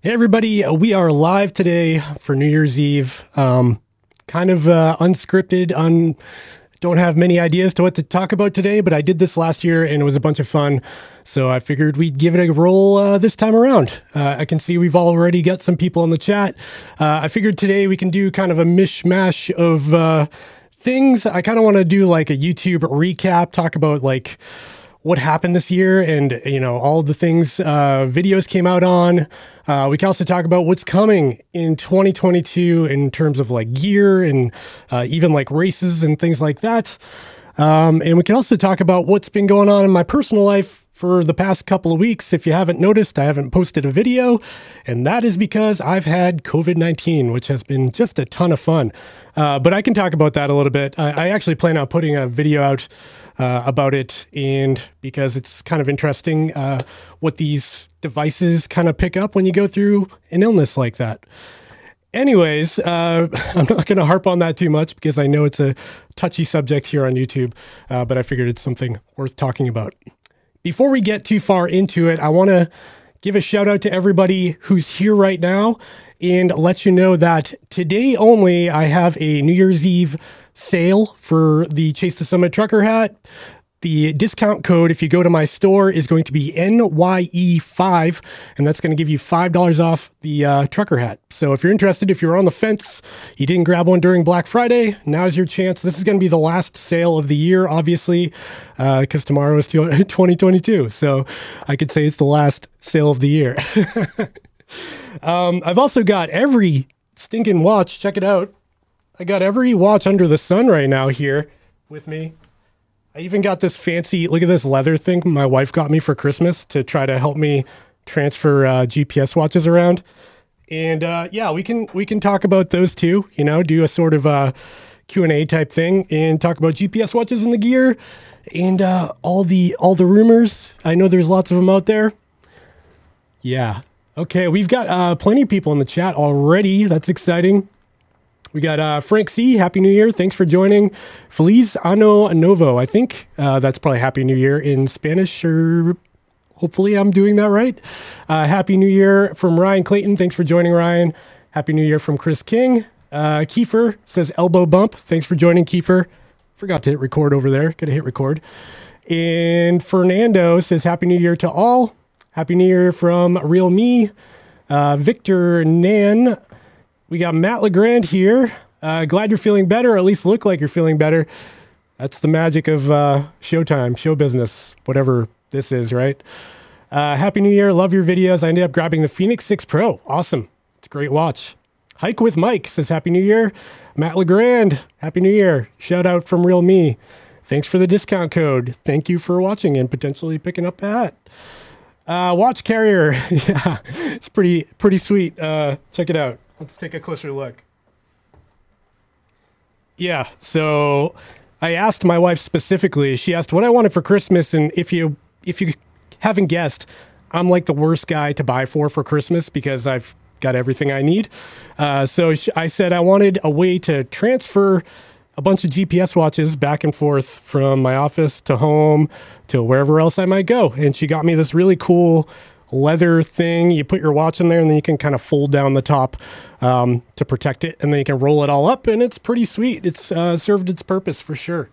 Hey, everybody. uh, We are live today for New Year's Eve. Um, kind of uh, unscripted, un- don't have many ideas to what to talk about today, but I did this last year and it was a bunch of fun. So I figured we'd give it a roll uh, this time around. Uh, I can see we've already got some people in the chat. Uh, I figured today we can do kind of a mishmash of uh, things. I kind of want to do like a YouTube recap, talk about like what happened this year and you know all the things uh, videos came out on uh, we can also talk about what's coming in 2022 in terms of like gear and uh, even like races and things like that um, and we can also talk about what's been going on in my personal life for the past couple of weeks. If you haven't noticed, I haven't posted a video, and that is because I've had COVID 19, which has been just a ton of fun. Uh, but I can talk about that a little bit. I, I actually plan on putting a video out uh, about it, and because it's kind of interesting uh, what these devices kind of pick up when you go through an illness like that. Anyways, uh, I'm not going to harp on that too much because I know it's a touchy subject here on YouTube, uh, but I figured it's something worth talking about. Before we get too far into it, I want to give a shout out to everybody who's here right now and let you know that today only I have a New Year's Eve sale for the Chase the Summit trucker hat. The discount code, if you go to my store, is going to be NYE5, and that's going to give you $5 off the uh, trucker hat. So if you're interested, if you're on the fence, you didn't grab one during Black Friday, now's your chance. This is going to be the last sale of the year, obviously, because tomorrow is 2022. So I could say it's the last sale of the year. um, I've also got every stinking watch. Check it out. I got every watch under the sun right now here with me. I even got this fancy, look at this leather thing my wife got me for Christmas to try to help me transfer uh, GPS watches around. And uh, yeah, we can we can talk about those too. You know, do a sort of uh, Q and A type thing and talk about GPS watches and the gear and uh, all the all the rumors. I know there's lots of them out there. Yeah. Okay, we've got uh, plenty of people in the chat already. That's exciting. We got uh, Frank C. Happy New Year. Thanks for joining. Feliz Ano Novo. I think uh, that's probably Happy New Year in Spanish, or hopefully I'm doing that right. Uh, Happy New Year from Ryan Clayton. Thanks for joining, Ryan. Happy New Year from Chris King. Uh, Kiefer says elbow bump. Thanks for joining, Kiefer. Forgot to hit record over there. Gotta hit record. And Fernando says Happy New Year to all. Happy New Year from Real Me. Uh, Victor Nan. We got Matt LeGrand here. Uh, glad you're feeling better, or at least look like you're feeling better. That's the magic of uh, Showtime, show business, whatever this is, right? Uh, Happy New Year. Love your videos. I ended up grabbing the Fenix 6 Pro. Awesome. It's a great watch. Hike with Mike says Happy New Year. Matt LeGrand, Happy New Year. Shout out from Real Me. Thanks for the discount code. Thank you for watching and potentially picking up a hat. Uh, watch carrier. yeah, it's pretty pretty sweet. Uh, check it out. Let's take a closer look. Yeah, so I asked my wife specifically. She asked what I wanted for Christmas, and if you if you haven't guessed, I'm like the worst guy to buy for for Christmas because I've got everything I need. Uh, so I said I wanted a way to transfer a bunch of GPS watches back and forth from my office to home to wherever else I might go. And she got me this really cool leather thing. You put your watch in there and then you can kind of fold down the top um, to protect it. And then you can roll it all up and it's pretty sweet. It's uh, served its purpose for sure.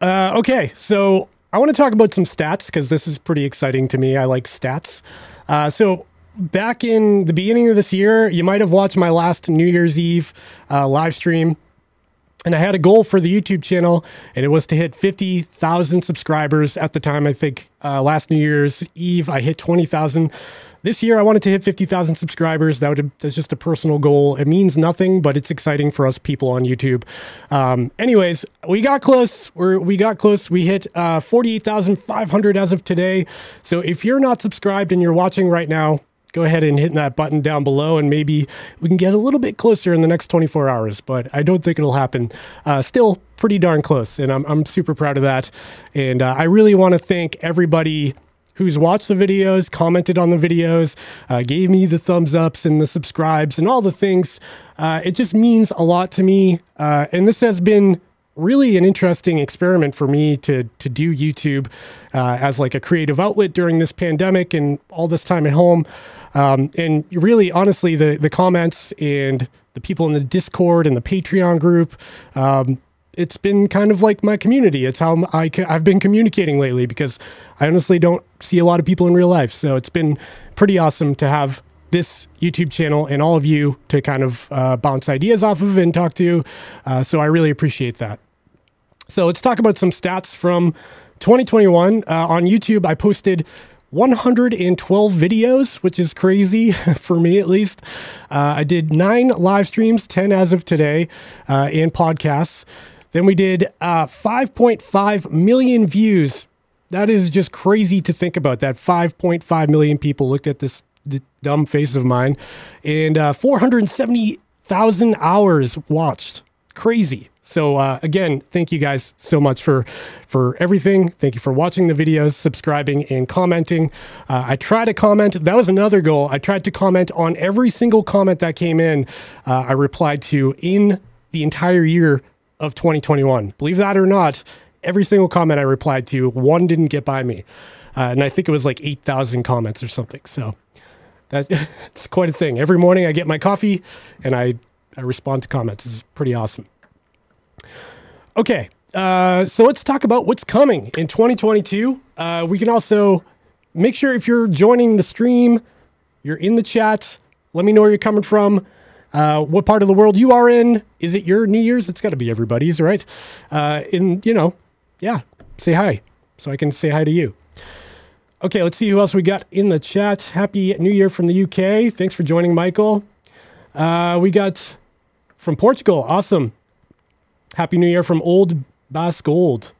Uh, okay, so I want to talk about some stats because this is pretty exciting to me. I like stats. Uh, so back in the beginning of this year, you might have watched my last New Year's Eve uh, live stream. And I had a goal for the YouTube channel, and it was to hit 50,000 subscribers at the time. I think uh, last New Year's Eve, I hit 20,000. This year, I wanted to hit 50,000 subscribers. That would, that's just a personal goal. It means nothing, but it's exciting for us people on YouTube. Um, anyways, we got close. We're, we got close. We hit uh, 48,500 as of today. So if you're not subscribed and you're watching right now, go ahead and hit that button down below and maybe we can get a little bit closer in the next 24 hours but i don't think it'll happen. Uh, still pretty darn close and i'm, I'm super proud of that. And uh, i really want to thank everybody who's watched the videos commented on the videos uh, gave me the thumbs ups and the subscribes and all the things. Uh, it just means a lot to me uh, and this has been really an interesting experiment for me to to do YouTube uh, as like a creative outlet during this pandemic and all this time at home. Um, and really, honestly, the the comments and the people in the Discord and the Patreon group. Um, it's been kind of like my community. It's how I, I've been communicating lately because I honestly don't see a lot of people in real life. So it's been pretty awesome to have this YouTube channel and all of you to kind of uh, bounce ideas off of and talk to. Uh, so I really appreciate that. So let's talk about some stats from 2021. Uh, on YouTube, I posted 112 videos, which is crazy for me at least. Uh, I did nine live streams, 10 as of today, uh, and podcasts. Then we did uh, 5.5 million views. That is just crazy to think about. That 5.5 million people looked at this dumb face of mine, and uh, 470,000 hours watched. Crazy. So uh, again, thank you guys so much for for everything. Thank you for watching the videos, subscribing, and commenting. Uh, I try to comment. That was another goal. I tried to comment on every single comment that came in. Uh, I replied to in the entire year of 2021. Believe that or not, every single comment I replied to, one didn't get by me, uh, and I think it was like 8,000 comments or something. So that it's quite a thing. Every morning I get my coffee and I I respond to comments. It's pretty awesome. Okay, uh, so let's talk about what's coming in 2022. Uh, we can also make sure if you're joining the stream, you're in the chat. Let me know where you're coming from, uh, what part of the world you are in. Is it your New Year's? It's got to be everybody's, right? Uh, and you know, yeah, say hi so I can say hi to you. Okay, let's see who else we got in the chat. Happy New Year from the UK. Thanks for joining, Michael. Uh, we got from Portugal. Awesome. Happy New Year from Old Bass Gold.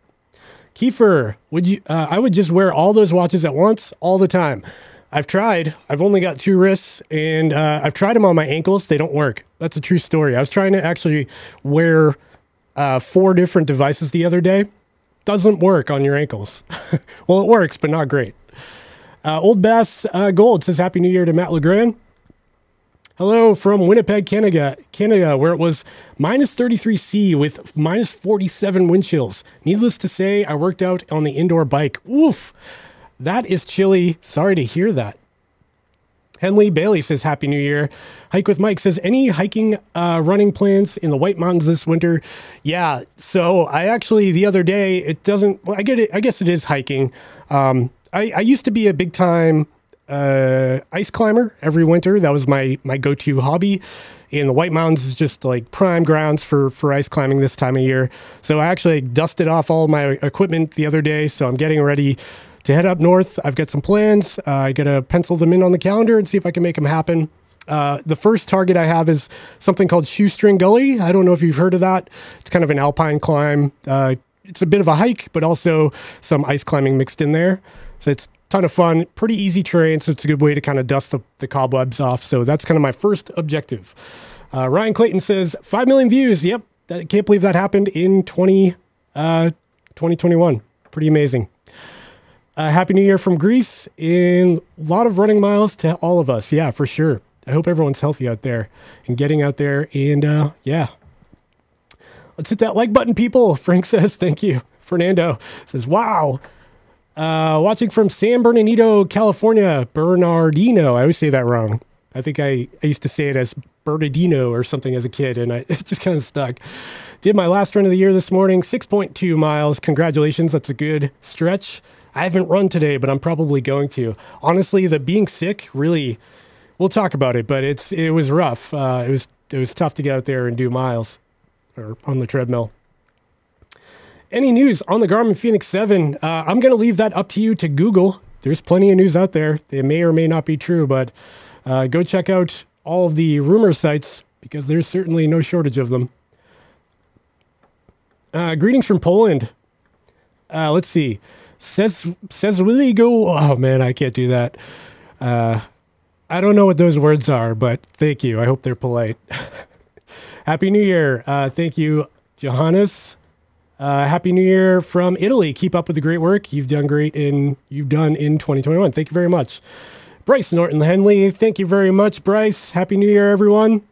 Kiefer, would you? Uh, I would just wear all those watches at once, all the time. I've tried. I've only got two wrists, and uh, I've tried them on my ankles. They don't work. That's a true story. I was trying to actually wear uh, four different devices the other day. Doesn't work on your ankles. well, it works, but not great. Uh, Old Bass uh, Gold says Happy New Year to Matt Legrand. Hello from Winnipeg, Canada, Canada, where it was minus 33C with minus 47 wind chills. Needless to say, I worked out on the indoor bike. Oof, that is chilly. Sorry to hear that. Henley Bailey says Happy New Year. Hike with Mike says any hiking uh, running plans in the White Mountains this winter? Yeah. So I actually the other day it doesn't. Well, I get it. I guess it is hiking. Um, I, I used to be a big time uh, ice climber every winter. That was my my go to hobby. And the White Mountains is just like prime grounds for for ice climbing this time of year. So I actually dusted off all my equipment the other day. So I'm getting ready to head up north. I've got some plans. Uh, I got to pencil them in on the calendar and see if I can make them happen. Uh, the first target I have is something called Shoestring Gully. I don't know if you've heard of that. It's kind of an alpine climb. Uh, it's a bit of a hike, but also some ice climbing mixed in there. So it's ton of fun, pretty easy terrain, so it's a good way to kind of dust the, the cobwebs off. So that's kind of my first objective. Uh, Ryan Clayton says, 5 million views. Yep, I can't believe that happened in 20, uh, 2021. Pretty amazing. Uh, Happy New Year from Greece. In a lot of running miles to all of us. Yeah, for sure. I hope everyone's healthy out there and getting out there. And uh, yeah, let's hit that like button, people. Frank says, thank you. Fernando says, wow, uh, watching from San Bernardino, California, Bernardino. I always say that wrong. I think I, I used to say it as Bernardino or something as a kid, and I, it just kind of stuck. Did my last run of the year this morning, 6.2 miles. Congratulations. That's a good stretch. I haven't run today, but I'm probably going to. Honestly, the being sick really, we'll talk about it, but it's it was rough. Uh, it was it was tough to get out there and do miles or on the treadmill any news on the Garmin Fenix 7? Uh, I'm going to leave that up to you to Google. There's plenty of news out there. They may or may not be true, but uh, go check out all of the rumor sites because there's certainly no shortage of them. Uh, greetings from Poland. Uh, let's see. Says says Willie go. Oh man, I can't do that. Uh, I don't know what those words are, but thank you. I hope they're polite. Happy New Year. Uh, thank you, Johannes. Uh, Happy New Year from Italy. Keep up with the great work you've done great in you've done in 2021. Thank you very much. Bryce Norton Henley, thank you very much, Bryce. Happy New Year, everyone.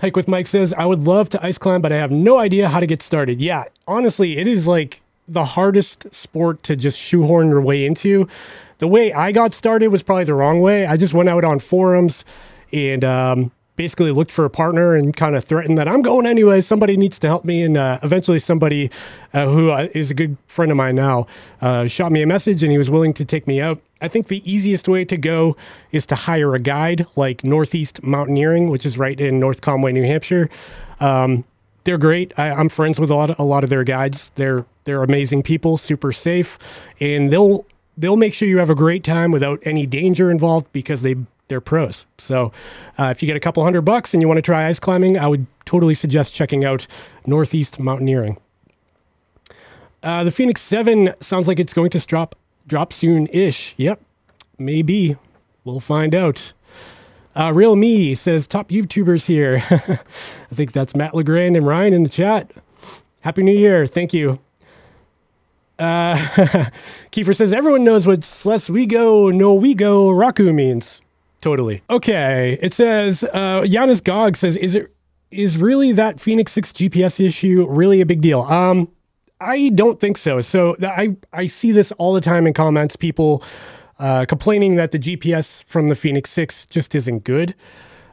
Hike with Mike says, I would love to ice climb, but I have no idea how to get started. Yeah, honestly, it is like the hardest sport to just shoehorn your way into. The way I got started was probably the wrong way. I just went out on forums and um, basically looked for a partner and kind of threatened that I'm going anyway. Somebody needs to help me. And uh, eventually, somebody uh, who uh, is a good friend of mine now uh, shot me a message and he was willing to take me out. I think the easiest way to go is to hire a guide like Northeast Mountaineering, which is right in North Conway, New Hampshire. Um, they're great. I, am friends with a lot, of, a lot of their guides. They're they're amazing people, super safe, and they'll they'll make sure you have a great time without any danger involved because they they're pros. So uh, if you get a couple hundred bucks and you want to try ice climbing, I would totally suggest checking out Northeast Mountaineering. Uh, the Fenix Seven sounds like it's going to drop drop soon ish. Yep, maybe. We'll find out. Uh, Real Me says top YouTubers here. I think that's Matt Legrand and Ryan in the chat. Happy New Year. Thank you. Uh, Kiefer says everyone knows what Sless we go, no we go, Raku means. Totally. Okay. It says uh, Giannis Gog says, "Is it is really that Fenix Six GPS issue really a big deal?" Um, I don't think so. So I I see this all the time in comments. People uh, complaining that the GPS from the Fenix 6 just isn't good.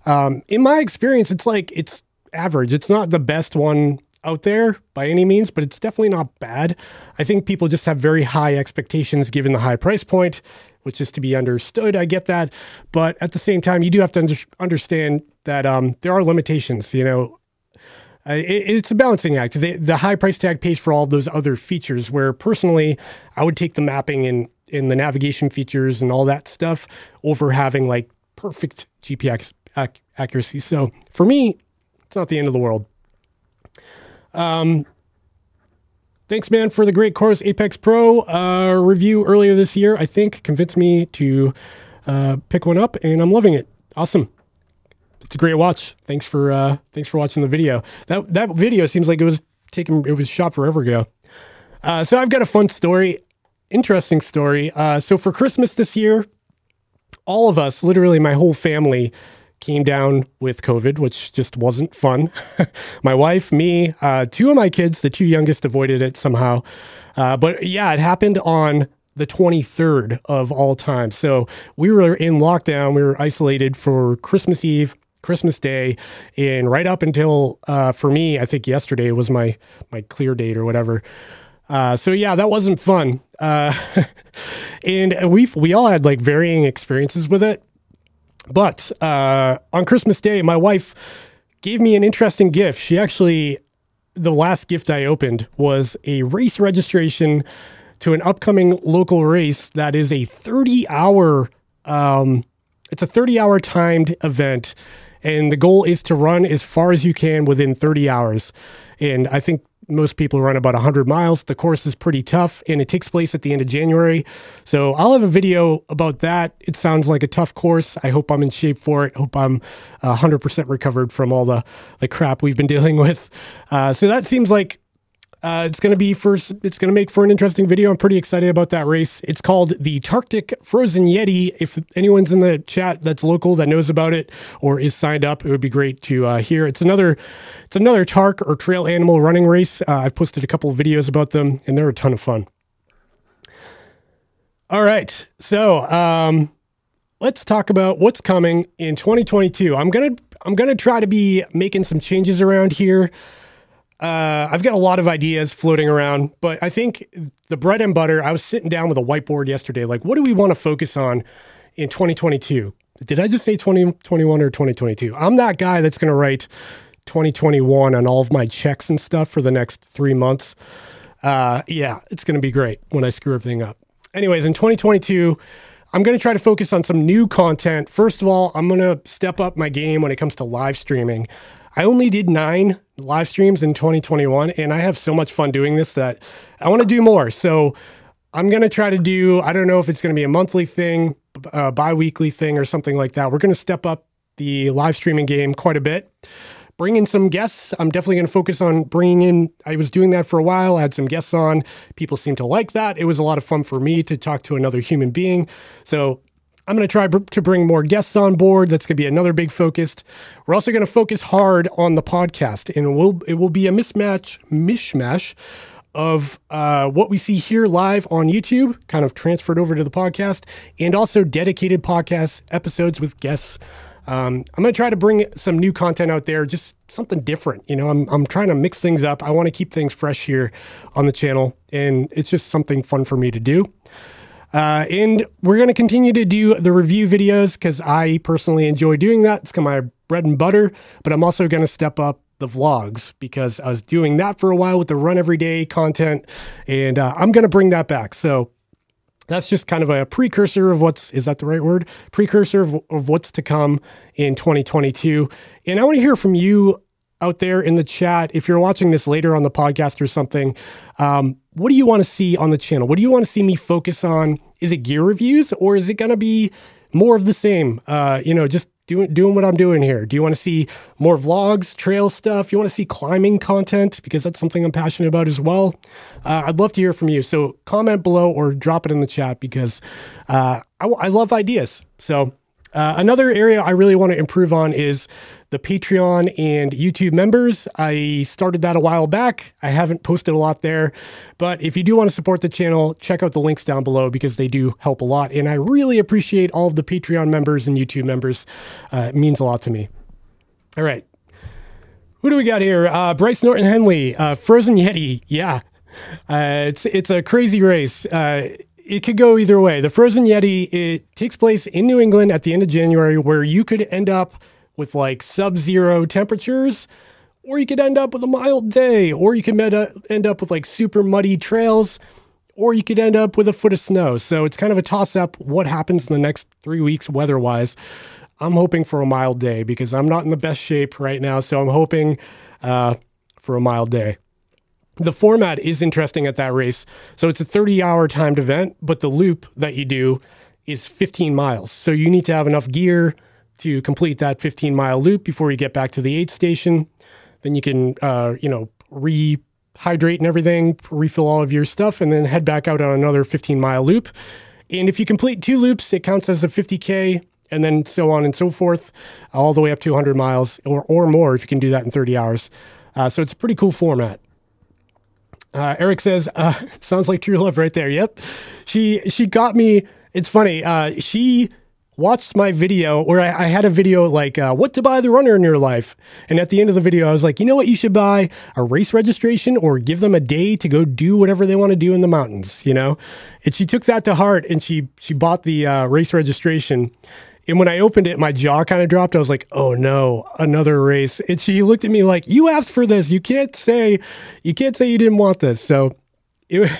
Um, in my experience, it's like it's average. It's not the best one out there by any means, but it's definitely not bad. I think people just have very high expectations given the high price point, which is to be understood. I get that. But at the same time, you do have to under- understand that um, there are limitations. You know, uh, it, it's a balancing act. The, the high price tag pays for all those other features, where personally, I would take the mapping and in the navigation features and all that stuff over having like perfect GPS ac- accuracy. So for me, it's not the end of the world. Um, thanks, man, for the great Coros Apex Pro uh, review earlier this year. I think convinced me to uh, pick one up, and I'm loving it. Awesome. It's a great watch. Thanks for uh, thanks for watching the video. That that video seems like it was taken. It was shot forever ago. Uh, so I've got a fun story interesting story. Uh, so for Christmas this year, all of us, literally my whole family, came down with COVID, which just wasn't fun. my wife, me, uh, two of my kids, the two youngest, avoided it somehow. Uh, but yeah, it happened on the 23rd of all time. So we were in lockdown. We were isolated for Christmas Eve, Christmas Day, and right up until uh, for me, I think yesterday was my my clear date or whatever. Uh, so yeah, that wasn't fun. Uh, and we we all had like varying experiences with it. But uh, on Christmas Day, my wife gave me an interesting gift. She actually, the last gift I opened was a race registration to an upcoming local race that is a 30 hour. Um, it's a 30 hour timed event, and the goal is to run as far as you can within 30 hours. And I think most people run about 100 miles. The course is pretty tough and it takes place at the end of January. So I'll have a video about that. It sounds like a tough course. I hope I'm in shape for it. Hope I'm 100% recovered from all the, the crap we've been dealing with. Uh, so that seems like uh, it's going to be first. It's going to make for an interesting video. I'm pretty excited about that race. It's called the Tarctic Frozen Yeti. If anyone's in the chat that's local that knows about it or is signed up, it would be great to uh, hear. It's another, it's another TARC or trail animal running race. Uh, I've posted a couple of videos about them, and they're a ton of fun. All right, so um, let's talk about what's coming in 2022. I'm gonna I'm gonna try to be making some changes around here. Uh, I've got a lot of ideas floating around, but I think the bread and butter, I was sitting down with a whiteboard yesterday. Like, what do we want to focus on in 2022? Did I just say 2021 or 2022? I'm that guy that's going to write 2021 on all of my checks and stuff for the next three months. Uh, yeah, it's going to be great when I screw everything up. Anyways, in 2022, I'm going to try to focus on some new content. First of all, I'm going to step up my game when it comes to live streaming. I only did nine live streams in 2021, and I have so much fun doing this that I want to do more. So I'm going to try to do, I don't know if it's going to be a monthly thing, a uh, bi weekly thing, or something like that. We're going to step up the live streaming game quite a bit. Bring in some guests. I'm definitely going to focus on bringing in. I was doing that for a while. I had some guests on. People seem to like that. It was a lot of fun for me to talk to another human being. So I'm going to try to bring more guests on board. That's going to be another big focus. We're also going to focus hard on the podcast, and it will it will be a mismatch mishmash of uh, what we see here live on YouTube, kind of transferred over to the podcast, and also dedicated podcast episodes with guests. Um, I'm going to try to bring some new content out there, just something different. You know, I'm, I'm trying to mix things up. I want to keep things fresh here on the channel, and it's just something fun for me to do. Uh, and we're going to continue to do the review videos because I personally enjoy doing that. It's kind of my bread and butter, but I'm also going to step up the vlogs because I was doing that for a while with the run every day content, and uh, I'm going to bring that back. So that's just kind of a precursor of what's is that the right word? Precursor of, of what's to come in 2022. And I want to hear from you out there in the chat. If you're watching this later on the podcast or something, um, what do you want to see on the channel? What do you want to see me focus on? Is it gear reviews or is it going to be more of the same? Uh, you know, just doing doing what I'm doing here. Do you want to see more vlogs, trail stuff? You want to see climbing content because that's something I'm passionate about as well. Uh, I'd love to hear from you. So comment below or drop it in the chat because uh, I, I love ideas. So uh, another area I really want to improve on is the Patreon and YouTube members. I started that a while back. I haven't posted a lot there, but if you do want to support the channel, check out the links down below because they do help a lot. And I really appreciate all of the Patreon members and YouTube members. Uh, it means a lot to me. All right. Who do we got here? Uh, Bryce Norton Henley, uh, Frozen Yeti. Yeah. Uh, it's it's a crazy race uh, it could go either way. The Frozen Yeti, it takes place in New England at the end of January, where you could end up with like sub zero temperatures, or you could end up with a mild day, or you could end up with like super muddy trails, or you could end up with a foot of snow. So it's kind of a toss up what happens in the next three weeks weather wise. I'm hoping for a mild day because I'm not in the best shape right now. So I'm hoping uh, for a mild day. The format is interesting at that race. So it's a 30 hour timed event, but the loop that you do is 15 miles. So you need to have enough gear to complete that 15 mile loop before you get back to the aid station. Then you can, uh, you know, rehydrate and everything, refill all of your stuff, and then head back out on another 15 mile loop. And if you complete two loops, it counts as a 50K, and then so on and so forth, all the way up to 100 miles or, or more if you can do that in 30 hours. Uh, so it's a pretty cool format. Uh, Eric says, uh, "Sounds like true love right there." Yep, she she got me. It's funny. Uh, she watched my video where I, I had a video like uh, what to buy the runner in your life, and at the end of the video, I was like, you know what, you should buy a race registration or give them a day to go do whatever they want to do in the mountains. You know, and she took that to heart and she she bought the uh, race registration. And when I opened it, my jaw kind of dropped. I was like, "Oh no, another race!" And she looked at me like, "You asked for this. You can't say, you can't say you didn't want this." So, it,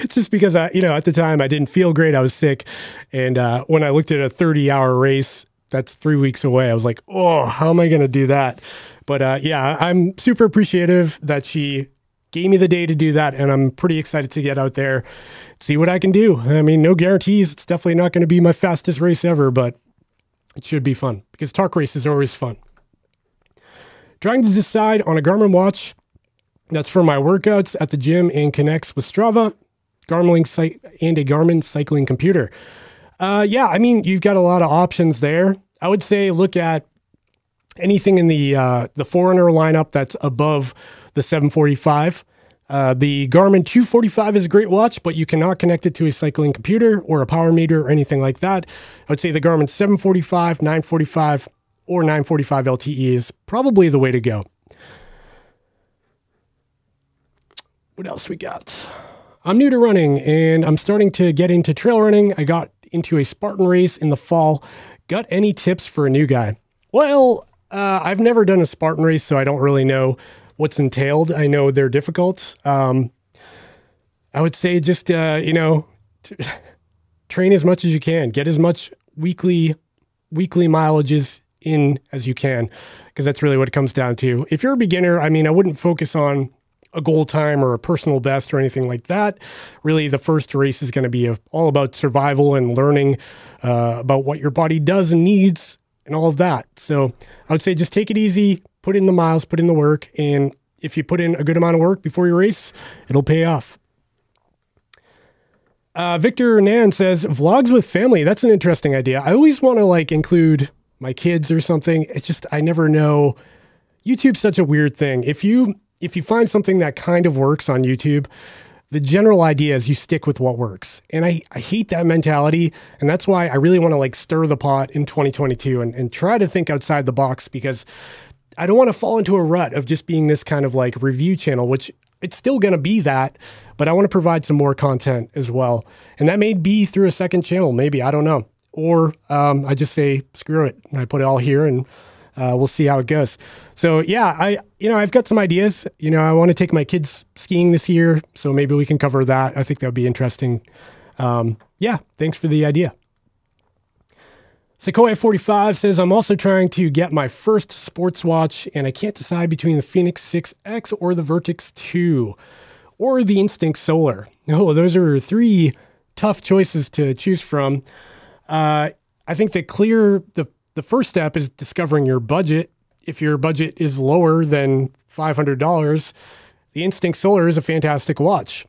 it's just because I, you know, at the time I didn't feel great. I was sick. And uh, when I looked at a 30 hour race, that's three weeks away. I was like, oh, how am I going to do that? But uh, yeah, I'm super appreciative that she gave me the day to do that. And I'm pretty excited to get out there, see what I can do. I mean, no guarantees. It's definitely not going to be my fastest race ever, but it should be fun because TARC races are always fun. Trying to decide on a Garmin watch that's for my workouts at the gym and connects with Strava Garmin and a Garmin cycling computer. Uh, yeah, I mean, you've got a lot of options there. I would say look at anything in the uh, the Forerunner lineup that's above the 745. Uh, the Garmin 245 is a great watch, but you cannot connect it to a cycling computer or a power meter or anything like that. I would say the Garmin 745, 945, or 945 LTE is probably the way to go. What else we got? I'm new to running and I'm starting to get into trail running. I got into a Spartan race in the fall. Got any tips for a new guy? Well, uh, I've never done a Spartan race, so I don't really know what's entailed. I know they're difficult. Um, I would say just, uh, you know, t- train as much as you can, get as much weekly weekly mileages in as you can because that's really what it comes down to. If you're a beginner, I mean, I wouldn't focus on a goal time or a personal best or anything like that. Really, the first race is going to be all about survival and learning uh, about what your body does and needs and all of that. So I would say just take it easy, put in the miles, put in the work, and if you put in a good amount of work before your race, it'll pay off. Uh, Victor Nan says vlogs with family. That's an interesting idea. I always want to like include my kids or something. It's just I never know. YouTube's such a weird thing. If you if you find something that kind of works on YouTube, the general idea is you stick with what works. And I, I hate that mentality. And that's why I really want to like stir the pot in 2022 and, and try to think outside the box because I don't want to fall into a rut of just being this kind of like review channel, which it's still going to be that, but I want to provide some more content as well. And that may be through a second channel, maybe, I don't know. Or um, I just say, screw it. And I put it all here and uh, we'll see how it goes. So yeah, I you know I've got some ideas. You know, I want to take my kids skiing this year, so maybe we can cover that. I think that would be interesting. Um, yeah, thanks for the idea. Sequoia 45 says, I'm also trying to get my first sports watch, and I can't decide between the Fenix 6X or the Vertex 2 or the Instinct Solar. Oh, those are three tough choices to choose from. Uh, I think the clear, the the first step is discovering your budget. If your budget is lower than $500, the Instinct Solar is a fantastic watch.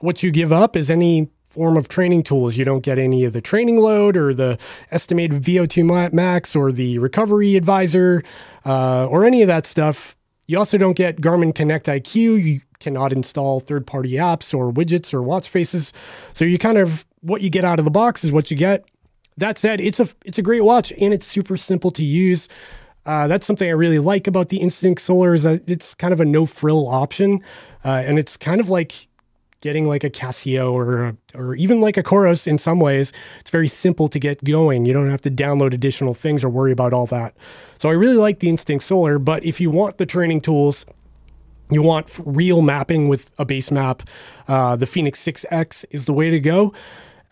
What you give up is any form of training tools. You don't get any of the training load or the estimated VO2 max or the recovery advisor uh, or any of that stuff. You also don't get Garmin Connect IQ. You cannot install third party apps or widgets or watch faces. So you kind of, what you get out of the box is what you get. That said, it's a it's a great watch and it's super simple to use. Uh, that's something I really like about the Instinct Solar is that it's kind of a no frill option, uh, and it's kind of like getting like a Casio or or even like a Coros in some ways. It's very simple to get going. You don't have to download additional things or worry about all that. So I really like the Instinct Solar. But if you want the training tools, you want real mapping with a base map, uh, the Fenix 6X is the way to go.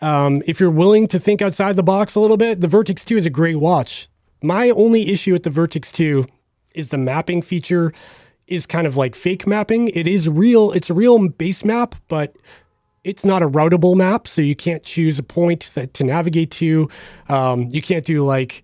Um, if you're willing to think outside the box a little bit, the Vertex 2 is a great watch. My only issue with the Vertex 2 is the mapping feature is kind of like fake mapping. It is real, it's a real base map, but it's not a routable map. So you can't choose a point that to navigate to. Um, you can't do like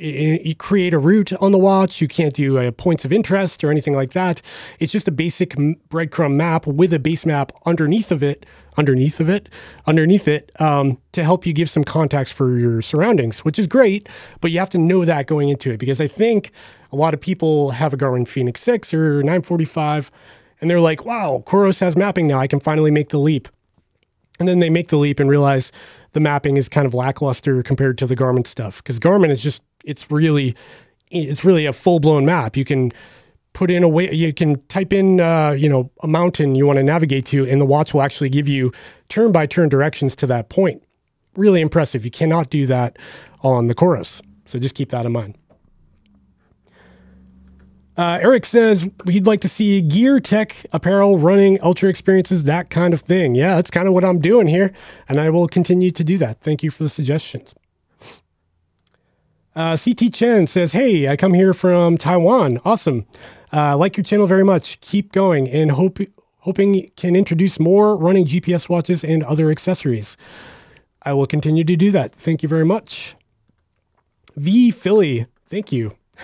you create a route on the watch. You can't do uh, points of interest or anything like that. It's just a basic breadcrumb map with a base map underneath of it, underneath of it, underneath it, um, to help you give some context for your surroundings, which is great. But you have to know that going into it because I think a lot of people have a Garmin Fenix 6 or 945 and they're like, wow, Coros has mapping now. I can finally make the leap. And then they make the leap and realize the mapping is kind of lackluster compared to the Garmin stuff because Garmin is just it's really it's really a full blown map. You can put in a way you can type in uh, you know a mountain you want to navigate to, and the watch will actually give you turn by turn directions to that point. Really impressive. You cannot do that on the Coros, so just keep that in mind. Uh, Eric says he'd like to see gear, tech, apparel, running, ultra experiences, that kind of thing. Yeah, that's kind of what I'm doing here, and I will continue to do that. Thank you for the suggestions. Uh, CT Chen says, Hey, I come here from Taiwan. Awesome. Uh, like your channel very much. Keep going and hope, hoping can introduce more running GPS watches and other accessories. I will continue to do that. Thank you very much. V Philly, thank you.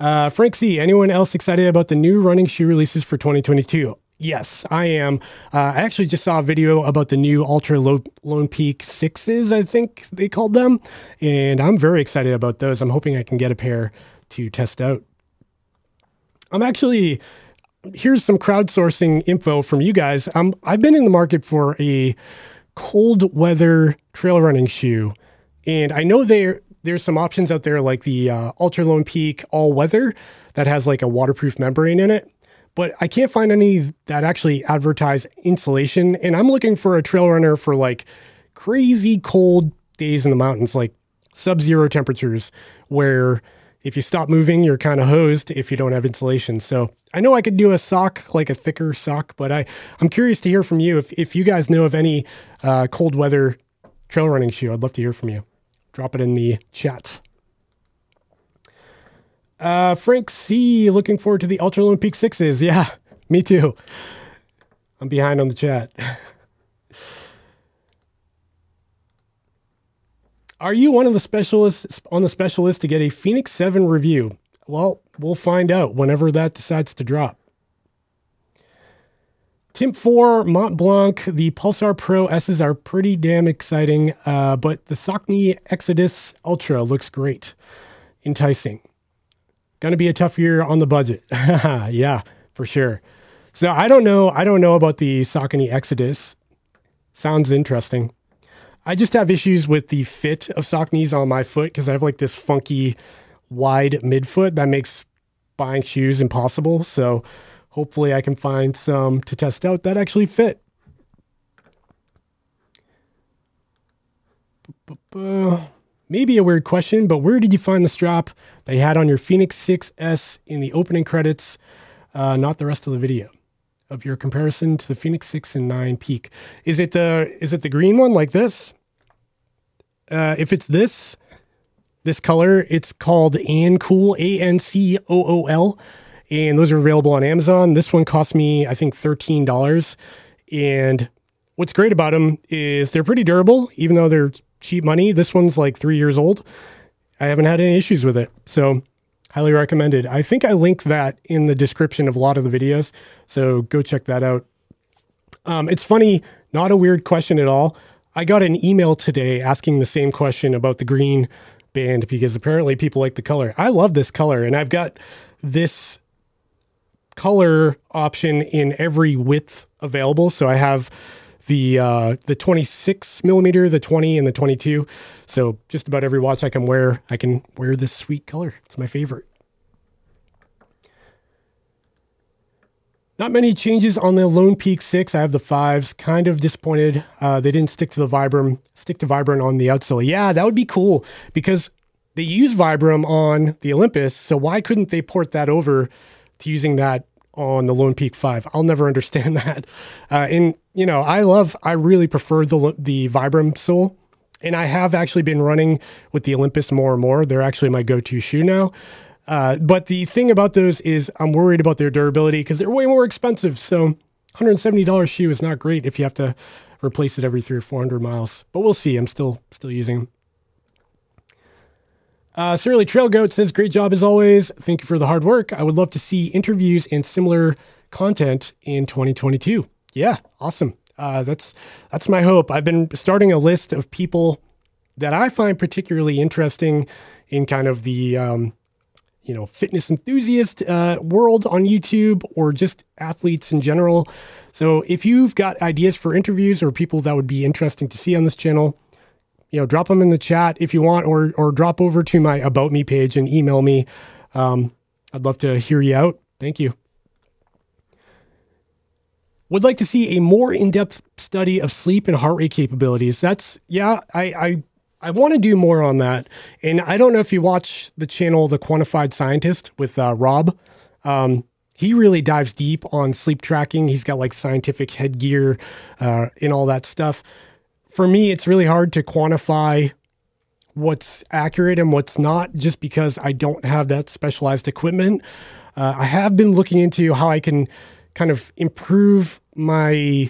Uh, Frank C, anyone else excited about the new running shoe releases for 2022? Yes, I am. Uh, I actually just saw a video about the new Altra Low, Lone Peak sixes, I think they called them, and I'm very excited about those. I'm hoping I can get a pair to test out. I'm actually here's some crowdsourcing info from you guys. Um, I've been in the market for a cold weather trail running shoe, and I know there there's some options out there like the uh, Altra Lone Peak All Weather that has like a waterproof membrane in it but I can't find any that actually advertise insulation. And I'm looking for a trail runner for like crazy cold days in the mountains, like sub zero temperatures, where if you stop moving, you're kind of hosed if you don't have insulation. So I know I could do a sock, like a thicker sock, but I, I'm curious to hear from you. If, if you guys know of any uh, cold weather trail running shoe, I'd love to hear from you. Drop it in the chat. Uh, Frank C. Looking forward to the Altra Peak Sixes. Yeah, me too. I'm behind on the chat. Are you one of the specialists on the specialist to get a Fenix 7 review? Well, we'll find out whenever that decides to drop. Timp 4, Mont Blanc, the Pulsar Pro S's are pretty damn exciting, uh, but the Saucony Exodus Ultra looks great. Enticing. Going to be a tough year on the budget. yeah, for sure. So I don't know. I don't know about the Saucony Exodus. Sounds interesting. I just have issues with the fit of Sauconys on my foot because I have like this funky wide midfoot that makes buying shoes impossible. So hopefully I can find some to test out that actually fit. Maybe a weird question, but where did you find the strap they had on your Fenix 6S in the opening credits? Uh, not the rest of the video of your comparison to the Fenix 6 and 9 Peak. Is it the is it the green one like this? Uh, if it's this this color, it's called Ancool A N C O O L, and those are available on Amazon. This one cost me I think thirteen dollars, and what's great about them is they're pretty durable, even though they're cheap money. This one's like three years old. I haven't had any issues with it, so highly recommended. I think I link that in the description of a lot of the videos, so go check that out. Um, it's funny, not a weird question at all. I got an email today asking the same question about the green band because apparently people like the color. I love this color, and I've got this color option in every width available. So I have the uh, the 26 millimeter, the 20, and the 22. So just about every watch I can wear, I can wear this sweet color. It's my favorite. Not many changes on the Lone Peak 6. I have the fives. Kind of disappointed. Uh, they didn't stick to the Vibram, stick to Vibram on the outsole. Yeah, that would be cool because they use Vibram on the Olympus. So why couldn't they port that over to using that on the Lone Peak 5? I'll never understand that. Uh, and, you know, I love, I really prefer the, the Vibram sole. And I have actually been running with the Olympus more and more. They're actually my go to shoe now. Uh, but the thing about those is I'm worried about their durability because they're way more expensive. So $170 shoe is not great if you have to replace it every three or 400 miles. But we'll see. I'm still still using them. Uh, Surly Trail Goat says, Great job as always. Thank you for the hard work. I would love to see interviews and similar content in 2022. Yeah, awesome. Uh, that's that's my hope. I've been starting a list of people that I find particularly interesting in kind of the um, you know, fitness enthusiast uh, world on YouTube or just athletes in general. So if you've got ideas for interviews or people that would be interesting to see on this channel, you know, drop them in the chat if you want, or or drop over to my about me page and email me. Um, I'd love to hear you out. Thank you. Would like to see a more in-depth study of sleep and heart rate capabilities. That's yeah, I I I want to do more on that. And I don't know if you watch the channel The Quantified Scientist with uh, Rob. Um, he really dives deep on sleep tracking. He's got like scientific headgear uh, and all that stuff. For me, it's really hard to quantify what's accurate and what's not just because I don't have that specialized equipment. Uh, I have been looking into how I can kind of improve my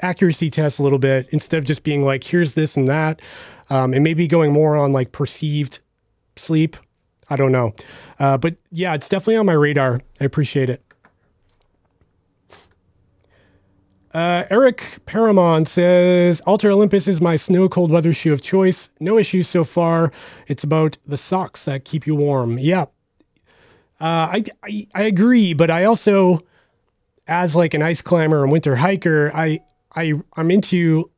accuracy test a little bit instead of just being like, here's this and that um, and maybe going more on like perceived sleep. I don't know. Uh, but yeah, it's definitely on my radar. I appreciate it. Uh, Eric Paramon says Altra Olympus is my snow cold weather shoe of choice. No issues so far. It's about the socks that keep you warm. Yeah. Uh, I, I, I agree, but I also, as like an ice climber and winter hiker, I I I'm into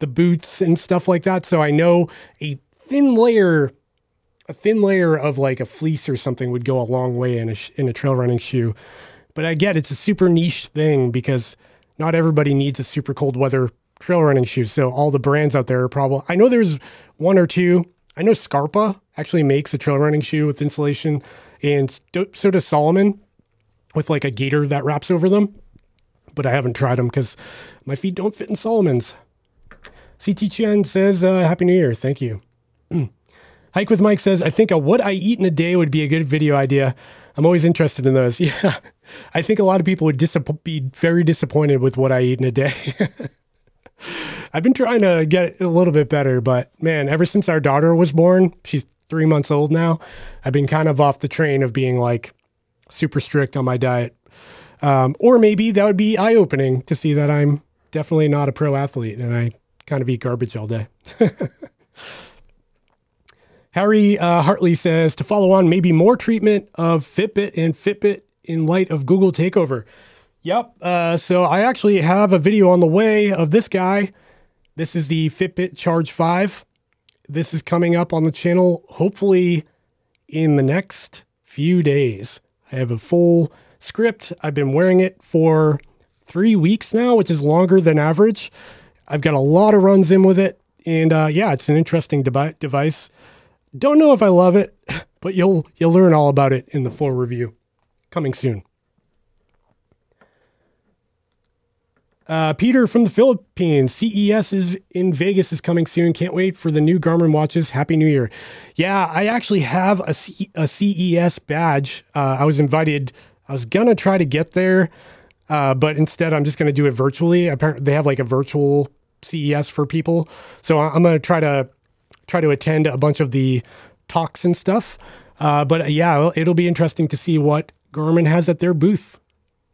the boots and stuff like that. So I know a thin layer, a thin layer of like a fleece or something would go a long way in a in a trail running shoe. But I get it's a super niche thing because not everybody needs a super cold weather trail running shoe. So all the brands out there are probably I know there's one or two. I know Scarpa actually makes a trail running shoe with insulation, and so does Salomon with like a gaiter that wraps over them. But I haven't tried them because my feet don't fit in Salomon's. CT Chen says, uh, Happy New Year. Thank you. Hike with Mike says, I think a what I eat in a day would be a good video idea. I'm always interested in those. Yeah. I think a lot of people would dis- be very disappointed with what I eat in a day. I've been trying to get a little bit better, but man, ever since our daughter was born, she's three months old now, I've been kind of off the train of being like super strict on my diet. Um, or maybe that would be eye opening to see that I'm definitely not a pro athlete and I kind of eat garbage all day. Harry uh, Hartley says to follow on maybe more treatment of Fitbit and Fitbit in light of Google takeover. Yep. Uh, so I actually have a video on the way of this guy. This is the Fitbit Charge 5. This is coming up on the channel hopefully in the next few days. I have a full script. I've been wearing it for three weeks now, which is longer than average. I've got a lot of runs in with it. And uh, yeah, it's an interesting devi- device. Don't know if I love it, but you'll you'll learn all about it in the full review coming soon. Uh, Peter from the Philippines, CES is in Vegas is coming soon. Can't wait for the new Garmin watches. Happy New Year! Yeah, I actually have a, C- a CES badge. Uh, I was invited. I was gonna try to get there, uh, but instead I'm just gonna do it virtually. Apparently, they have like a virtual CES for people, so I'm gonna try to try to attend a bunch of the talks and stuff. Uh, but yeah, it'll be interesting to see what Garmin has at their booth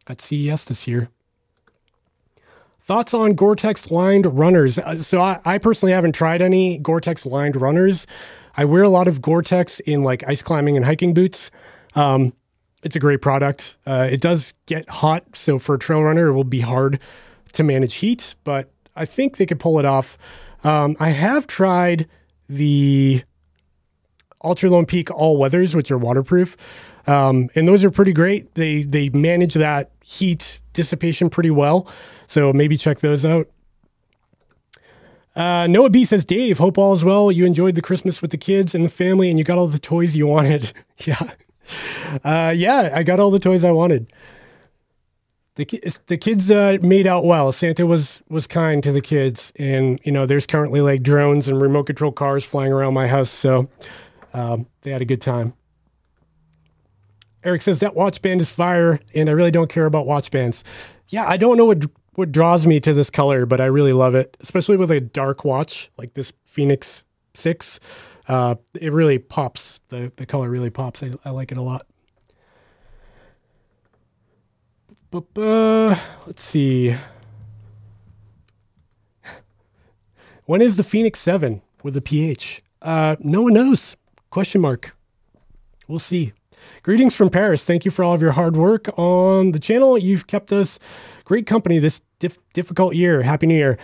at CES this year. Thoughts on Gore-Tex lined runners? Uh, so I, I, personally haven't tried any Gore-Tex lined runners. I wear a lot of Gore-Tex in like ice climbing and hiking boots. Um, it's a great product. Uh, it does get hot, so for a trail runner, it will be hard to manage heat, but I think they could pull it off. Um, I have tried the Altra Lone Peak All Weathers, which are waterproof. Um, and those are pretty great. They they manage that heat dissipation pretty well. So maybe check those out. Uh, Noah B says, Dave, hope all is well. You enjoyed the Christmas with the kids and the family, and you got all the toys you wanted. yeah, uh, yeah, I got all the toys I wanted. The the kids uh, made out well. Santa was was kind to the kids, and you know, there's currently like drones and remote control cars flying around my house, so um, they had a good time. Eric says that watch band is fire, and I really don't care about watch bands. Yeah, I don't know what what draws me to this color, but I really love it, especially with a dark watch like this Fenix Six. Uh, it really pops. the The color really pops. I, I like it a lot. But, uh, let's see. When is the Phoenix Seven with a PH? Uh, no one knows. Question mark. We'll see. Greetings from Paris. Thank you for all of your hard work on the channel. You've kept us great company this dif- difficult year. Happy New Year.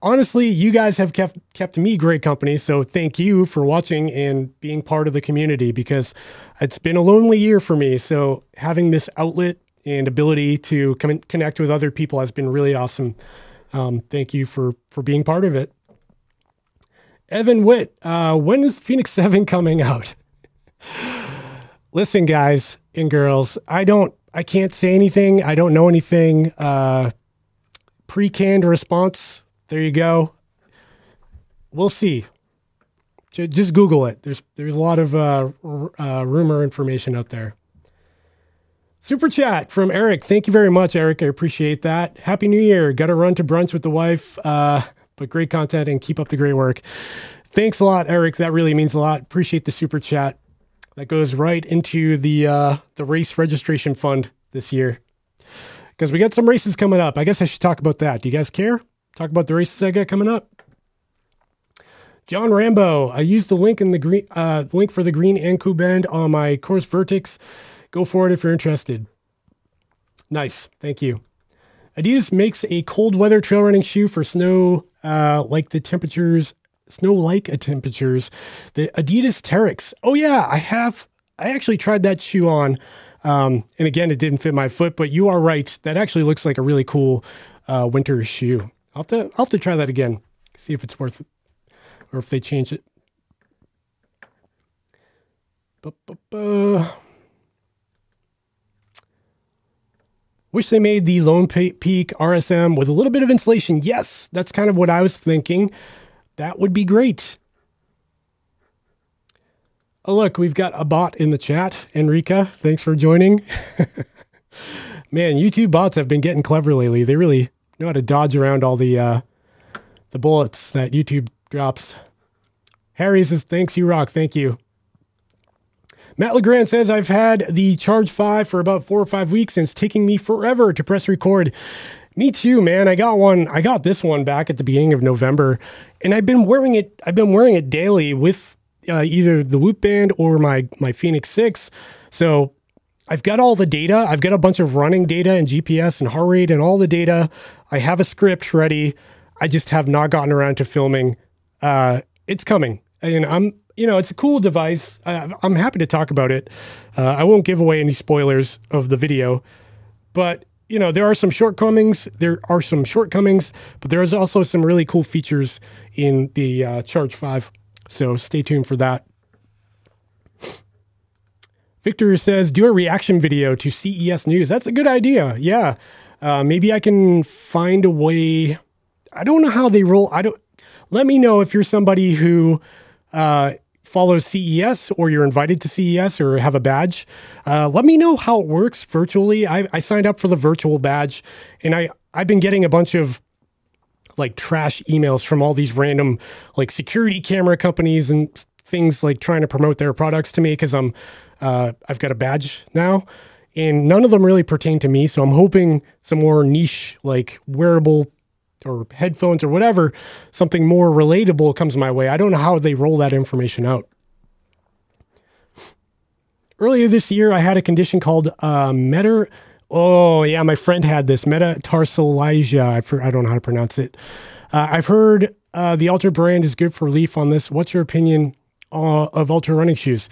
Honestly, you guys have kept kept me great company, so thank you for watching and being part of the community because it's been a lonely year for me. So having this outlet and ability to come connect with other people has been really awesome. Um, thank you for for being part of it. Evan Witt, uh, when is Fenix Seven coming out? listen, guys and girls, I don't, I can't say anything. I don't know anything. Uh, pre-canned response. There you go. We'll see. Just Google it. There's there's a lot of uh, uh, rumor information out there. Super chat from Eric. Thank you very much, Eric. I appreciate that. Happy New Year. Got to run to brunch with the wife, uh, but great content and keep up the great work. Thanks a lot, Eric. That really means a lot. Appreciate the super chat that goes right into the uh, the race registration fund this year because we got some races coming up. I guess I should talk about that. Do you guys care? Talk about the races I got coming up. John Rambo. I used the link in the green uh, link for the green Anku bend on my Coros Vertix. Go for it if you're interested. Nice, thank you. Adidas makes a cold weather trail running shoe for snow, uh, like the temperatures snow like temperatures. The Adidas Terrex. Oh yeah, I have. I actually tried that shoe on, um, and again, it didn't fit my foot. But you are right. That actually looks like a really cool uh, winter shoe. I'll have to. I'll have to try that again. See if it's worth it, or if they change it. Wish they made the Lone Peak RSM with a little bit of insulation. Yes, that's kind of what I was thinking. That would be great. Oh, look, we've got a bot in the chat. Enrica, thanks for joining. Man, YouTube bots have been getting clever lately. They really know how to dodge around all the uh, the bullets that YouTube drops. Harry says, thanks, you rock. Thank you. Matt LeGrand says, I've had the Charge 5 for about four or five weeks and it's taking me forever to press record. Me too, man. I got one. I got this one back at the beginning of November, and I've been wearing it. I've been wearing it daily with uh, either the Whoop Band or my my Fenix Six. So I've got all the data. I've got a bunch of running data and GPS and heart rate and all the data. I have a script ready. I just have not gotten around to filming. Uh, it's coming, and I'm you know it's a cool device. I, I'm happy to talk about it. Uh, I won't give away any spoilers of the video, but you know there are some shortcomings. There are some shortcomings, but there is also some really cool features in the uh, Charge Five. So stay tuned for that. Victor says, do a reaction video to CES news. That's a good idea. Yeah. Uh, maybe I can find a way. I don't know how they roll. I don't. Let me know if you're somebody who uh, follows CES or you're invited to CES or have a badge. Uh, let me know how it works virtually. I, I signed up for the virtual badge, and I I've been getting a bunch of like trash emails from all these random like security camera companies and things like trying to promote their products to me because I'm uh, I've got a badge now, and none of them really pertain to me. So I'm hoping some more niche like wearable or headphones or whatever, something more relatable comes my way. I don't know how they roll that information out. Earlier this year, I had a condition called uh, meta. Oh yeah, my friend had this metatarsalagia. I I don't know how to pronounce it. Uh, I've heard uh, the Altra brand is good for relief on this. What's your opinion uh, of Altra running shoes?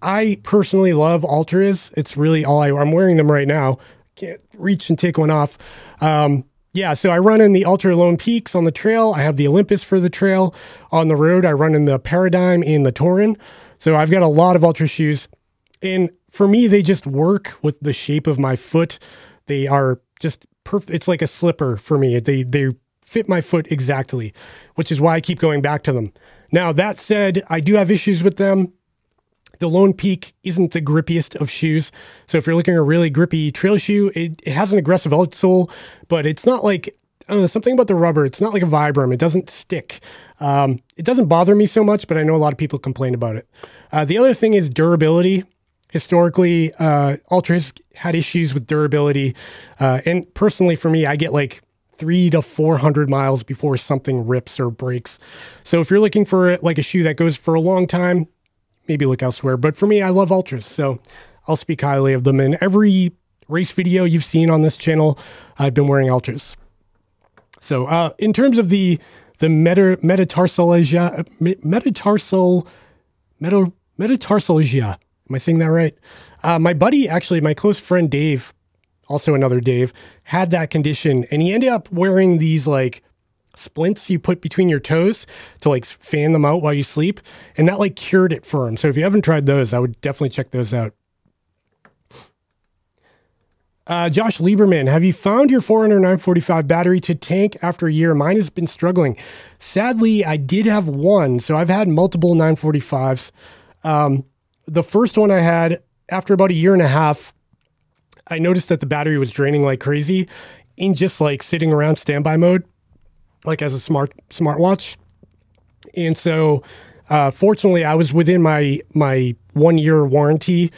I personally love Altras. It's really all I, I'm wearing them right now. Can't reach and take one off. Um, yeah, so I run in the Altra Lone Peaks on the trail. I have the Olympus for the trail. On the road, I run in the Paradigm and the Torin. So I've got a lot of Altra shoes. And for me, they just work with the shape of my foot. They are just perfect. It's like a slipper for me. They, they fit my foot exactly, which is why I keep going back to them. Now, that said, I do have issues with them. The Lone Peak isn't the grippiest of shoes. So if you're looking at a really grippy trail shoe, it, it has an aggressive outsole, but it's not like know, something about the rubber. It's not like a Vibram. It doesn't stick. Um, it doesn't bother me so much, but I know a lot of people complain about it. Uh, the other thing is durability. Historically, uh, Altras had issues with durability. Uh, and personally, for me, I get like three to 400 miles before something rips or breaks. So if you're looking for like a shoe that goes for a long time, maybe look elsewhere. But for me, I love Altras, so I'll speak highly of them. In every race video you've seen on this channel, I've been wearing Altras. So uh, in terms of the the meta, metatarsalagia, metatarsal, meta, metatarsalagia, am I saying that right? Uh, my buddy, actually, my close friend Dave, also another Dave, had that condition, and he ended up wearing these like splints you put between your toes to like fan them out while you sleep. And that like cured it for him. So if you haven't tried those, I would definitely check those out. Uh, Josh Lieberman, have you found your 400 945 battery to tank after a year? Mine has been struggling. Sadly, I did have one, so I've had multiple 945s. Um, the first one I had after about a year and a half, I noticed that the battery was draining like crazy in just like sitting around standby mode like as a smart smartwatch. And so, uh, fortunately, I was within my my one year warranty.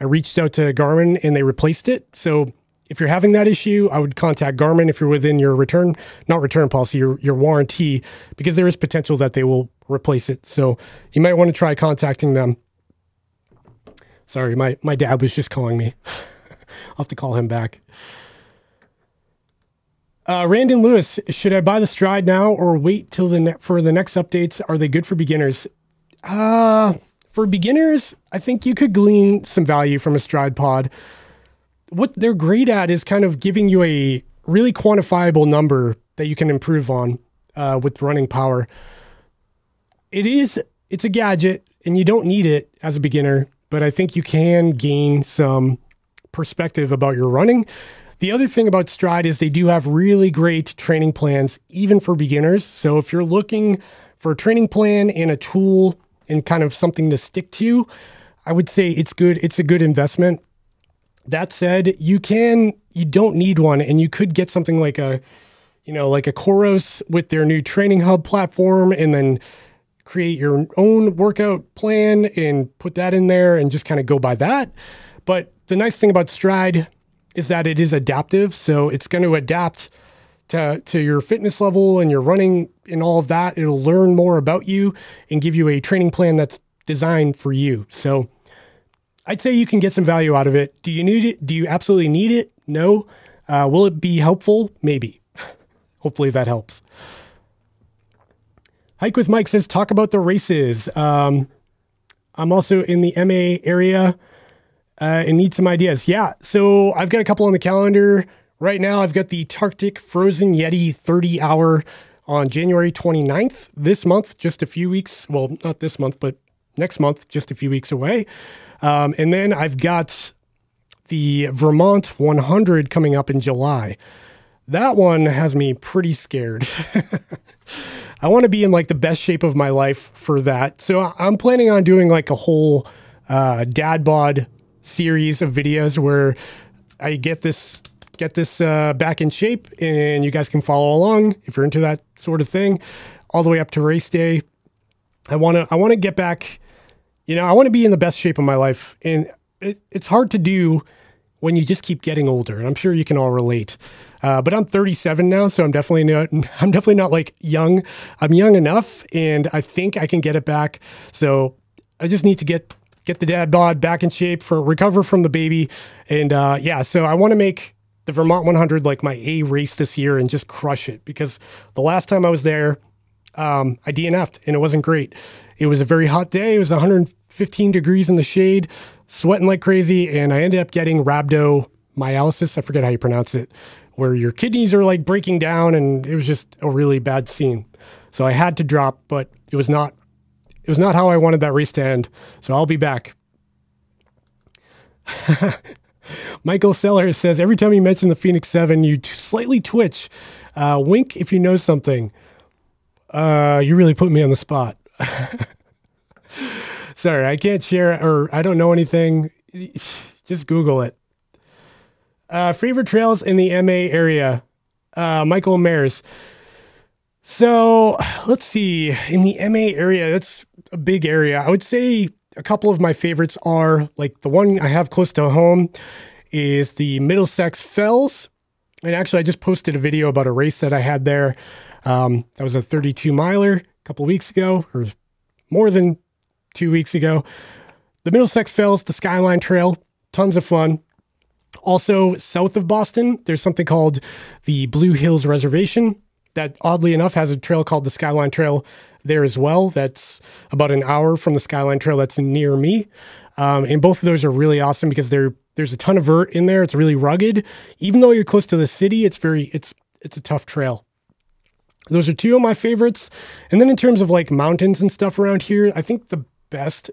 I reached out to Garmin and they replaced it. So if you're having that issue, I would contact Garmin if you're within your return, not return policy, your, your warranty, because there is potential that they will replace it. So you might want to try contacting them. Sorry, my, my dad was just calling me. I'll have to call him back. Uh, Randon Lewis, should I buy the Stryd now or wait till the ne- for the next updates? Are they good for beginners? Uh, for beginners, I think you could glean some value from a Stryd pod. What they're great at is kind of giving you a really quantifiable number that you can improve on uh, with running power. It is it's a gadget and you don't need it as a beginner, but I think you can gain some perspective about your running the other thing about Stryd is they do have really great training plans, even for beginners. So if you're looking for a training plan and a tool and kind of something to stick to, I would say it's good. It's a good investment. That said, you can, you don't need one, and you could get something like a, you know, like a Coros with their new training hub platform, and then create your own workout plan and put that in there and just kind of go by that. But the nice thing about Stryd is that it is adaptive. So it's going to adapt to, to your fitness level and your running and all of that. It'll learn more about you and give you a training plan that's designed for you. So I'd say you can get some value out of it. Do you need it? Do you absolutely need it? No. Uh, will it be helpful? Maybe. Hopefully that helps. Hike with Mike says, talk about the races. Um, I'm also in the MA area uh, and need some ideas. Yeah, so I've got a couple on the calendar right now. I've got the Tarctic Frozen Yeti 30 hour on January 29th this month, just a few weeks. Well, not this month, but next month, just a few weeks away. Um, and then I've got the Vermont 100 coming up in July. That one has me pretty scared. I want to be in like the best shape of my life for that. So I'm planning on doing like a whole uh, dad bod series of videos where I get this get this uh, back in shape, and you guys can follow along if you're into that sort of thing, all the way up to race day. I want to I want to get back. You know, I want to be in the best shape of my life, and it, it's hard to do when you just keep getting older. And I'm sure you can all relate. Uh, but I'm 37 now, so I'm definitely not. I'm definitely not like young. I'm young enough, and I think I can get it back. So I just need to get get the dad bod back in shape for recover from the baby, and uh, yeah. So I want to make the Vermont 100 like my A race this year and just crush it because the last time I was there, um, I DNF'd and it wasn't great. It was a very hot day. It was 115 degrees in the shade, sweating like crazy, and I ended up getting rhabdomyolysis. I forget how you pronounce it where your kidneys are like breaking down and it was just a really bad scene. So I had to drop, but it was not it was not how I wanted that end. So I'll be back. Michael Sellers says every time you mention the Fenix 7, you t- slightly twitch. Uh, wink if you know something. Uh, you really put me on the spot. Sorry, I can't share or I don't know anything. Just Google it. Uh, favorite trails in the MA area, uh, Michael Mares. So let's see. In the MA area, that's a big area. I would say a couple of my favorites are like the one I have close to home is the Middlesex Fells. And actually, I just posted a video about a race that I had there. Um, that was a 32 miler a couple weeks ago, or more than two weeks ago. The Middlesex Fells, the Skyline Trail, tons of fun. Also, south of Boston, there's something called the Blue Hills Reservation that, oddly enough, has a trail called the Skyline Trail there as well. That's about an hour from the Skyline Trail that's near me. Um, and both of those are really awesome because there's a ton of vert in there. It's really rugged. Even though you're close to the city, it's very it's it's a tough trail. Those are two of my favorites. And then in terms of like mountains and stuff around here, I think the best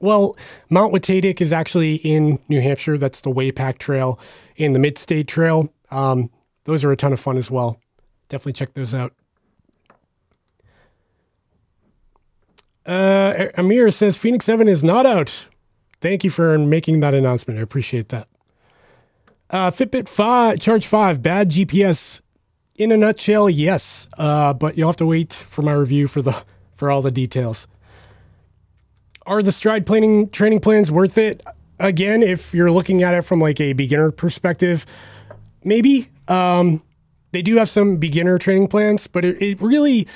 well, Mount Watatic is actually in New Hampshire. That's the Wapack Trail and the Mid State Trail. Um, those are a ton of fun as well. Definitely check those out. Uh, Amir says Fenix 7 is not out. Thank you for making that announcement. I appreciate that. Uh, Fitbit 5, Charge 5, bad GPS. In a nutshell, yes. Uh, but you'll have to wait for my review for the for all the details are the Stryd planning training plans worth it? Again, if you're looking at it from like a beginner perspective, maybe. Um, they do have some beginner training plans, but it, it really,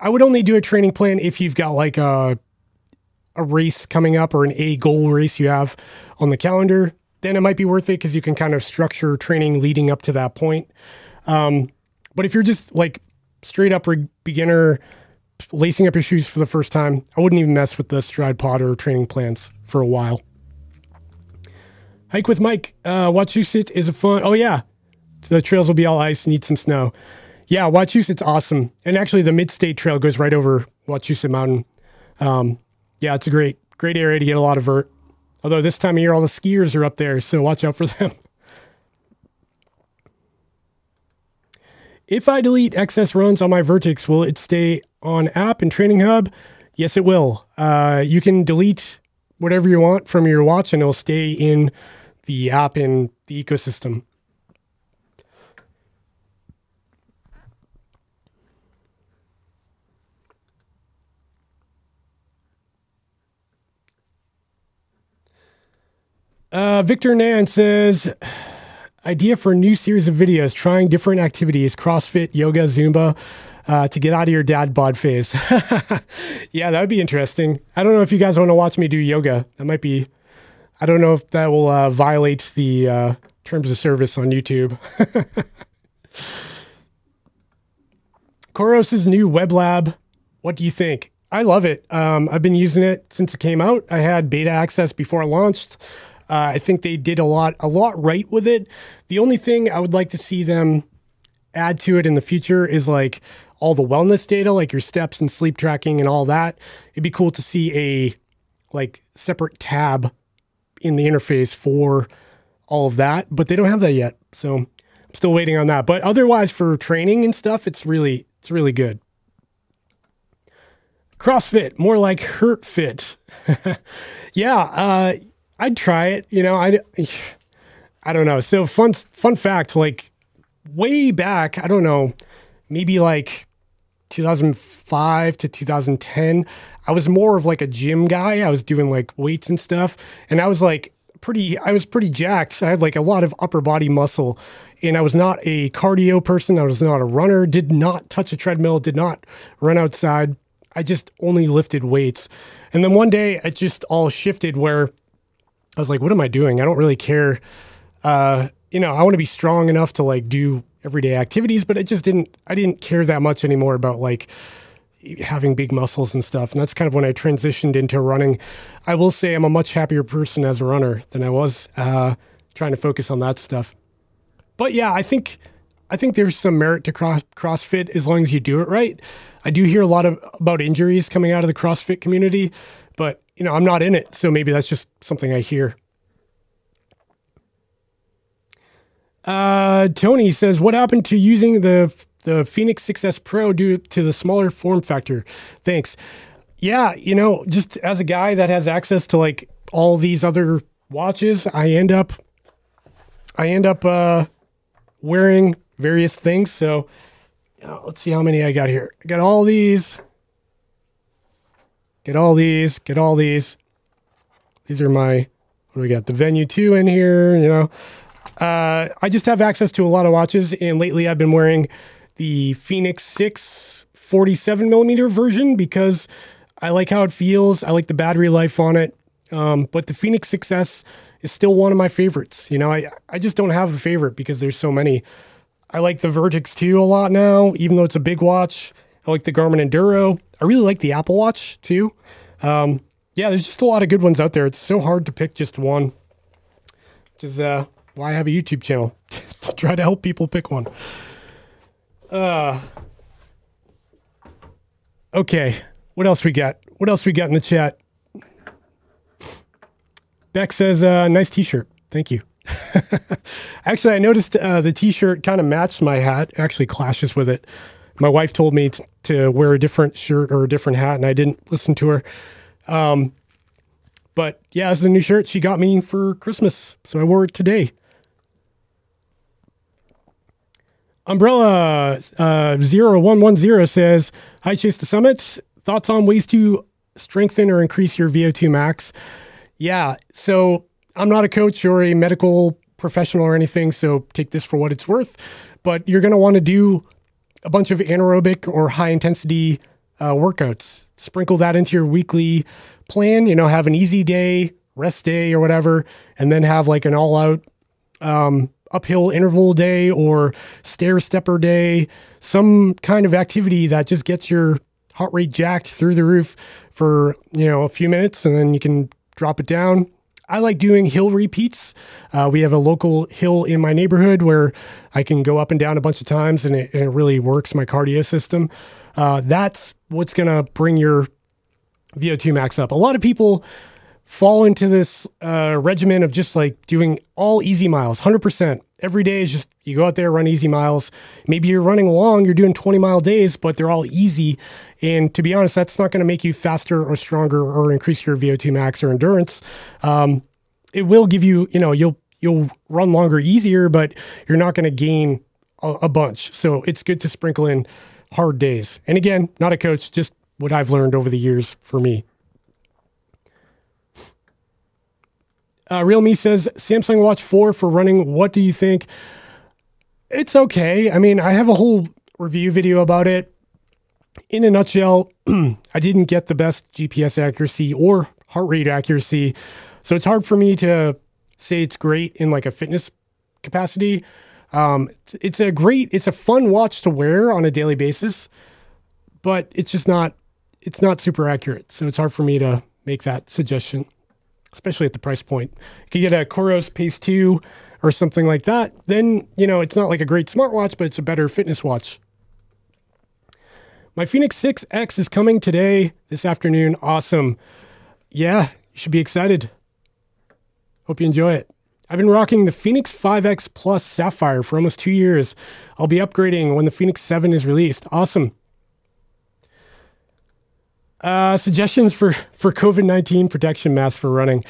I would only do a training plan if you've got like a a race coming up or an A goal race you have on the calendar. Then it might be worth it because you can kind of structure training leading up to that point. Um, but if you're just like straight up re- beginner lacing up your shoes for the first time, I wouldn't even mess with the Stryd pod or training plans for a while. Hike with Mike. Uh, Wachusett is a fun. Oh yeah, the trails will be all ice. Need some snow. Yeah, Wachusett's awesome. And actually, the Mid-State Trail goes right over Wachusett Mountain. Um, yeah, it's a great, great area to get a lot of vert. Although this time of year, all the skiers are up there, so watch out for them. If I delete excess runs on my Vertix, will it stay on app and Training Hub? Yes, it will. Uh, you can delete whatever you want from your watch and it'll stay in the app in the ecosystem. Uh, Victor Nan says, idea for a new series of videos trying different activities CrossFit, yoga, Zumba. uh, to get out of your dad bod phase. yeah, that would be interesting. I don't know if you guys want to watch me do yoga. That might be, I don't know if that will uh, violate the uh, terms of service on YouTube. Coros' new web lab. What do you think? I love it. Um, I've been using it since it came out. I had beta access before it launched. Uh, I think they did a lot, a lot right with it. The only thing I would like to see them add to it in the future is like all the wellness data, like your steps and sleep tracking and all that. It'd be cool to see a like separate tab in the interface for all of that, but they don't have that yet. So I'm still waiting on that. But otherwise, for training and stuff, it's really it's really good. CrossFit, more like Hurt Fit. yeah, uh, I'd try it. You know, I I don't know. So fun fun fact, like way back, I don't know, maybe like 2005 to 2010, I was more of like a gym guy. I was doing like weights and stuff, and I was like pretty I was pretty jacked. I had like a lot of upper body muscle and I was not a cardio person. I was not a runner, did not touch a treadmill, did not run outside. I just only lifted weights. And then one day it just all shifted where I was like, what am I doing? I don't really care. Uh, you know, I want to be strong enough to like do everyday activities, but it just didn't, I didn't care that much anymore about like, having big muscles and stuff. And that's kind of when I transitioned into running. I will say I'm a much happier person as a runner than I was uh, trying to focus on that stuff. But yeah, I think I think there's some merit to cross, CrossFit as long as you do it right. I do hear a lot of about injuries coming out of the CrossFit community, but you know I'm not in it, so maybe that's just something I hear. Uh, Tony says, "What happened to using the the Fenix 6S Pro due to the smaller form factor. Thanks. Yeah, you know, just as a guy that has access to like all these other watches, I end up I end up uh wearing various things. So uh, let's see how many I got here. I got all these. Get all these, get all these. These are my what do we got? The Venue 2 in here, you know. Uh, I just have access to a lot of watches, and lately I've been wearing the Fenix 6 47 millimeter version because I like how it feels. I like the battery life on it. Um, but the Fenix 6S is still one of my favorites. You know, I, I just don't have a favorite because there's so many. I like the Vertix 2 a lot now, even though it's a big watch. I like the Garmin Enduro. I really like the Apple Watch too. Um, yeah, there's just a lot of good ones out there. It's so hard to pick just one, which is uh, why I have a YouTube channel to try to help people pick one. Uh, okay. What else we got? What else we got in the chat? Beck says, uh, nice t shirt. Thank you. actually, I noticed uh, the t shirt kind of matched my hat, actually clashes with it. My wife told me t- to wear a different shirt or a different hat, and I didn't listen to her. Um, but yeah, this is a new shirt she got me for Christmas. So I wore it today. Umbrella uh, 0110 says, Hi, Chase the Summit. Thoughts on ways to strengthen or increase your VO2 max? Yeah, so I'm not a coach or a medical professional or anything, so take this for what it's worth. But you're going to want to do a bunch of anaerobic or high intensity uh, workouts. Sprinkle that into your weekly plan. You know, have an easy day, rest day, or whatever, and then have like an all out um, uphill interval day or stair stepper day, some kind of activity that just gets your heart rate jacked through the roof for, you know, a few minutes and then you can drop it down. I like doing hill repeats. Uh, we have a local hill in my neighborhood where I can go up and down a bunch of times and it, and it really works my cardio system. Uh, that's what's going to bring your VO2 max up. A lot of people fall into this uh, regimen of just like doing all easy miles, 100%. Every day is just you go out there, run easy miles. Maybe you're running long, you're doing 20 mile days, but they're all easy. And to be honest, that's not going to make you faster or stronger or increase your VO2 max or endurance. Um, it will give you, you know, you'll you'll run longer, easier, but you're not going to gain a, a bunch. So it's good to sprinkle in hard days. And again, not a coach, just what I've learned over the years for me. Uh, Real Me says Samsung Watch 4 for running. What do you think? It's okay. I mean, I have a whole review video about it. in a nutshell, I didn't get the best GPS accuracy or heart rate accuracy. So it's hard for me to say it's great in like a fitness capacity. Um, it's, it's a great, it's a fun watch to wear on a daily basis, but it's just not, it's not super accurate. So it's hard for me to make that suggestion, especially at the price point. You could get a Coros Pace 2 or something like that. Then, you know, it's not like a great smartwatch, but it's a better fitness watch. My Fenix 6X is coming today, this afternoon. Awesome. Yeah, you should be excited. Hope you enjoy it. I've been rocking the Fenix 5X Plus Sapphire for almost two years. I'll be upgrading when the Fenix 7 is released. Awesome. Uh, suggestions for, for COVID 19 protection masks for running.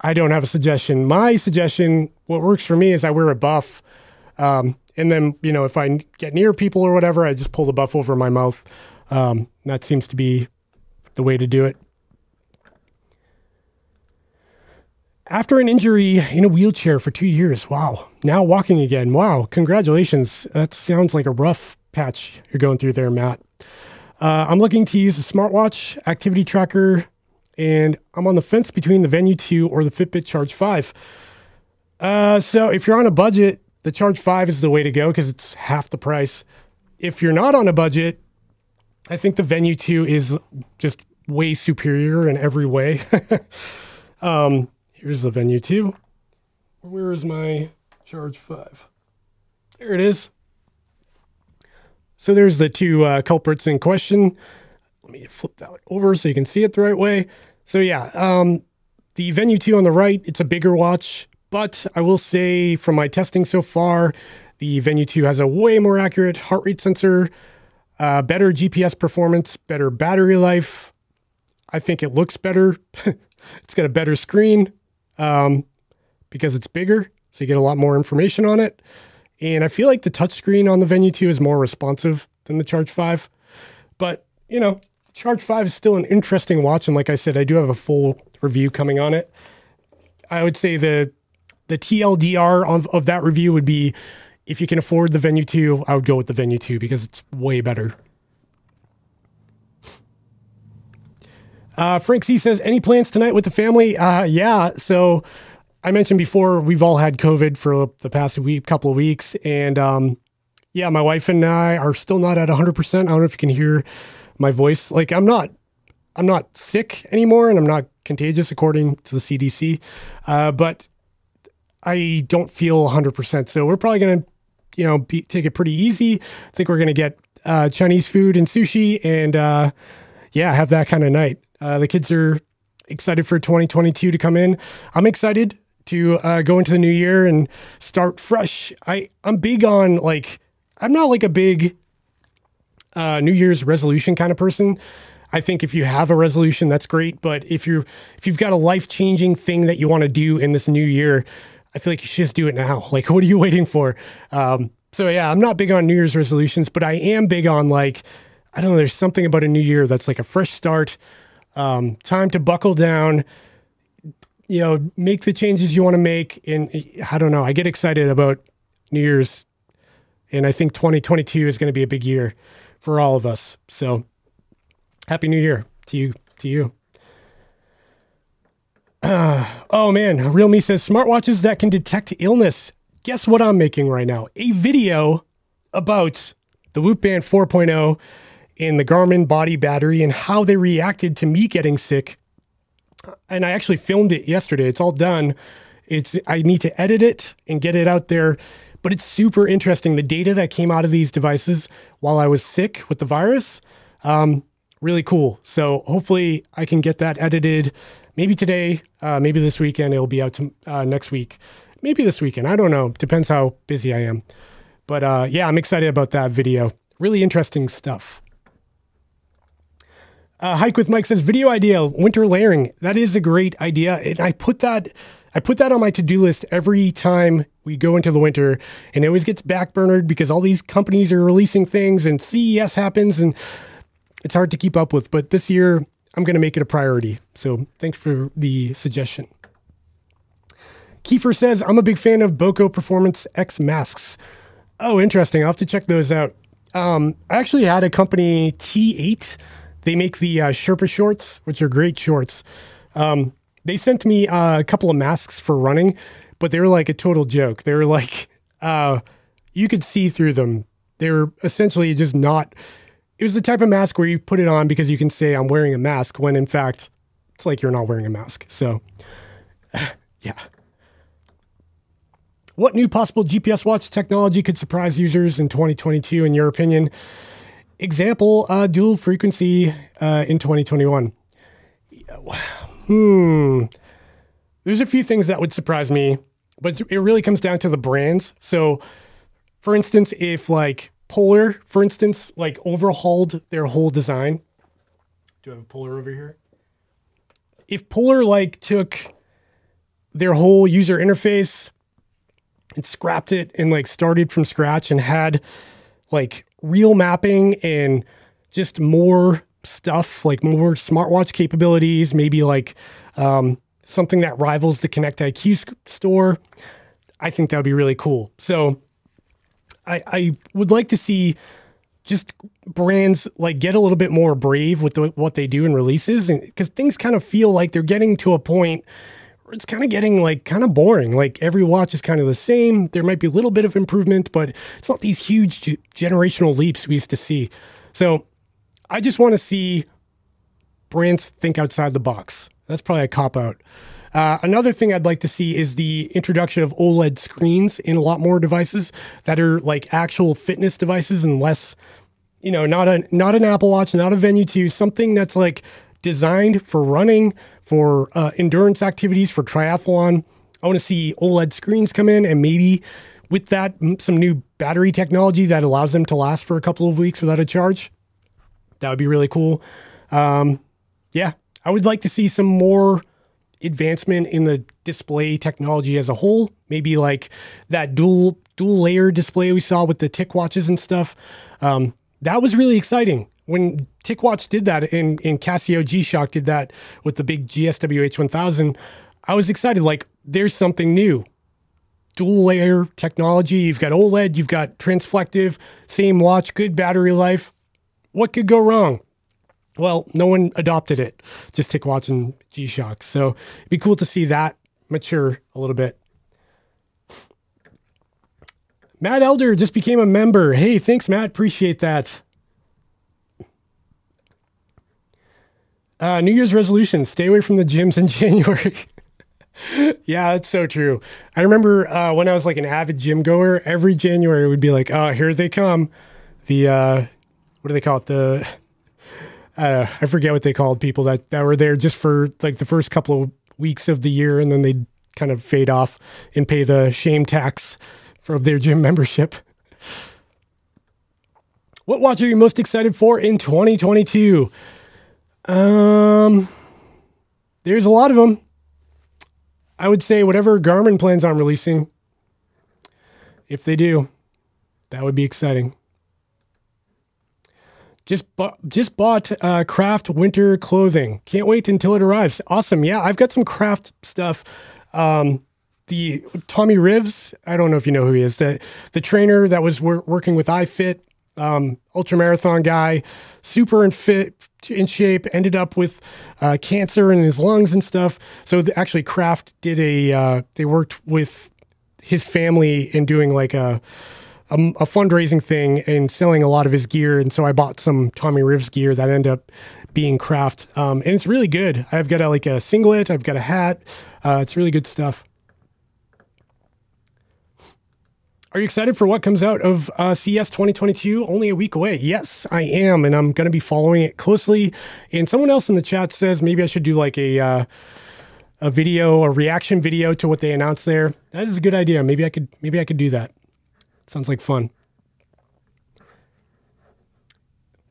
I don't have a suggestion. My suggestion, what works for me is I wear a buff. Um, and then, you know, if I get near people or whatever, I just pull the buff over my mouth. Um, that seems to be the way to do it. After an injury in a wheelchair for two years, wow. Now walking again, wow. Congratulations. That sounds like a rough patch you're going through there, Matt. Uh, I'm looking to use a smartwatch, activity tracker, and I'm on the fence between the Venue 2 or the Fitbit Charge 5. Uh, so if you're on a budget, the Charge 5 is the way to go because it's half the price. If you're not on a budget, I think the Venue 2 is just way superior in every way. um, here's the Venue 2. Where is my Charge 5? There it is. So there's the two uh, culprits in question. Let me flip that over so you can see it the right way. So yeah, um, the Venue 2 on the right, it's a bigger watch. But I will say from my testing so far, the Venue 2 has a way more accurate heart rate sensor, uh, better GPS performance, better battery life. I think it looks better. it's got a better screen um, because it's bigger, so you get a lot more information on it. And I feel like the touchscreen on the Venue 2 is more responsive than the Charge 5. But, you know, Charge 5 is still an interesting watch. And like I said, I do have a full review coming on it. I would say the the TLDR of, of that review would be if you can afford the Venue 2, I would go with the Venue 2 because it's way better. Uh, Frank C says, any plans tonight with the family? Uh, yeah. So I mentioned before, we've all had COVID for the past week, couple of weeks. And um, yeah, my wife and I are still not at 100%. I don't know if you can hear my voice. Like I'm not, I'm not sick anymore and I'm not contagious according to the CDC. Uh, but I don't feel 100%. So we're probably going to, you know, be, take it pretty easy. I think we're going to get uh, Chinese food and sushi and, uh, yeah, have that kind of night. Uh, the kids are excited for 2022 to come in. I'm excited to uh, go into the new year and start fresh. I, I'm big on like, I'm not like a big uh, New Year's resolution kind of person. I think if you have a resolution, that's great. But if you're if you've got a life changing thing that you want to do in this new year, I feel like you should just do it now. Like, what are you waiting for? Um, so yeah, I'm not big on New Year's resolutions, but I am big on like, I don't know, there's something about a new year that's like a fresh start, um, time to buckle down, you know, make the changes you want to make. And I don't know, I get excited about New Year's. And I think 2022 is going to be a big year for all of us. So happy new year to you, to you. Uh, oh man, Real Me says smartwatches that can detect illness. Guess what I'm making right now? A video about the Whoop Band 4.0 and the Garmin body battery and how they reacted to me getting sick. And I actually filmed it yesterday. It's all done. It's I need to edit it and get it out there, but it's super interesting. The data that came out of these devices while I was sick with the virus, um, really cool. So hopefully I can get that edited maybe today, uh, maybe this weekend. It'll be out to, uh, next week, maybe this weekend. I don't know. Depends how busy I am. But uh, yeah, I'm excited about that video. Really interesting stuff. Uh, Hike with Mike says video idea winter layering. That is a great idea, and I put that I put that on my to do list every time we go into the winter, and it always gets backburnered because all these companies are releasing things, and CES happens, and it's hard to keep up with. But this year, I'm going to make it a priority. So thanks for the suggestion. Kiefer says, I'm a big fan of Boko Performance X masks. Oh, interesting. I'll have to check those out. Um, I actually had a company T8. They make the uh, Sherpa shorts, which are great shorts. Um, they sent me uh, a couple of masks for running, but they were like a total joke. They were like, uh, you could see through them. They were essentially just not. It was the type of mask where you put it on because you can say I'm wearing a mask when in fact it's like you're not wearing a mask. So, yeah. What new possible GPS watch technology could surprise users in 2022, in your opinion? Example, uh, dual frequency uh, in 2021. Hmm. There's a few things that would surprise me, but it really comes down to the brands. So, for instance, if like Polar, for instance, like overhauled their whole design. Do I have a Polar over here? If Polar like took their whole user interface and scrapped it and like started from scratch and had like real mapping and just more stuff, like more smartwatch capabilities, maybe like um, something that rivals the Connect IQ store. I think that would be really cool. So I, I would like to see just brands like get a little bit more brave with the, what they do in releases because things kind of feel like they're getting to a point it's kind of getting like kind of boring. Like every watch is kind of the same. There might be a little bit of improvement, but it's not these huge g- generational leaps we used to see. So I just want to see brands think outside the box. That's probably a cop out. Uh, another thing I'd like to see is the introduction of OLED screens in a lot more devices that are like actual fitness devices and less, you know, not a not an Apple Watch, not a Venue 2, something that's like designed for running, for uh, endurance activities, for triathlon. I want to see OLED screens come in and maybe with that, some new battery technology that allows them to last for a couple of weeks without a charge. That would be really cool. Um, yeah, I would like to see some more advancement in the display technology as a whole. Maybe like that dual dual layer display we saw with the TicWatches and stuff. Um, that was really exciting when TicWatch did that and, and Casio G Shock did that with the big GSWH 1000, I was excited. Like, there's something new. Dual layer technology. You've got OLED, you've got transflective, same watch, good battery life. What could go wrong? Well, no one adopted it, just TicWatch and G Shock. So it'd be cool to see that mature a little bit. Matt Elder just became a member. Hey, thanks, Matt. Appreciate that. Uh, New Year's resolution: stay away from the gyms in January. yeah, that's so true. I remember uh, when I was like an avid gym goer, every January would be like, "Oh, here they come." The uh, what do they call it? The uh, I forget what they called people that that were there just for like the first couple of weeks of the year, and then they'd kind of fade off and pay the shame tax for their gym membership. What watch are you most excited for in 2022? Um, there's a lot of them. I would say whatever Garmin plans on releasing, if they do, that would be exciting. Just bought, just bought uh, craft winter clothing. Can't wait until it arrives. Awesome. Yeah, I've got some craft stuff. Um, the Tommy Rivs, I don't know if you know who he is. The the trainer that was wor- working with iFit, um, ultra marathon guy, super in fit, in shape, ended up with uh, cancer in his lungs and stuff. So the, actually, Craft did a. Uh, they worked with his family in doing like a, a, a fundraising thing and selling a lot of his gear. And so I bought some Tommy Rivs gear that ended up being Craft, um, and it's really good. I've got a, like a singlet. I've got a hat. Uh, it's really good stuff. Are you excited for what comes out of uh, CES 2022? Only a week away. Yes, I am, and I'm going to be following it closely. And someone else in the chat says maybe I should do like a uh, a video, a reaction video to what they announced there. That is a good idea. Maybe I could maybe I could do that. Sounds like fun.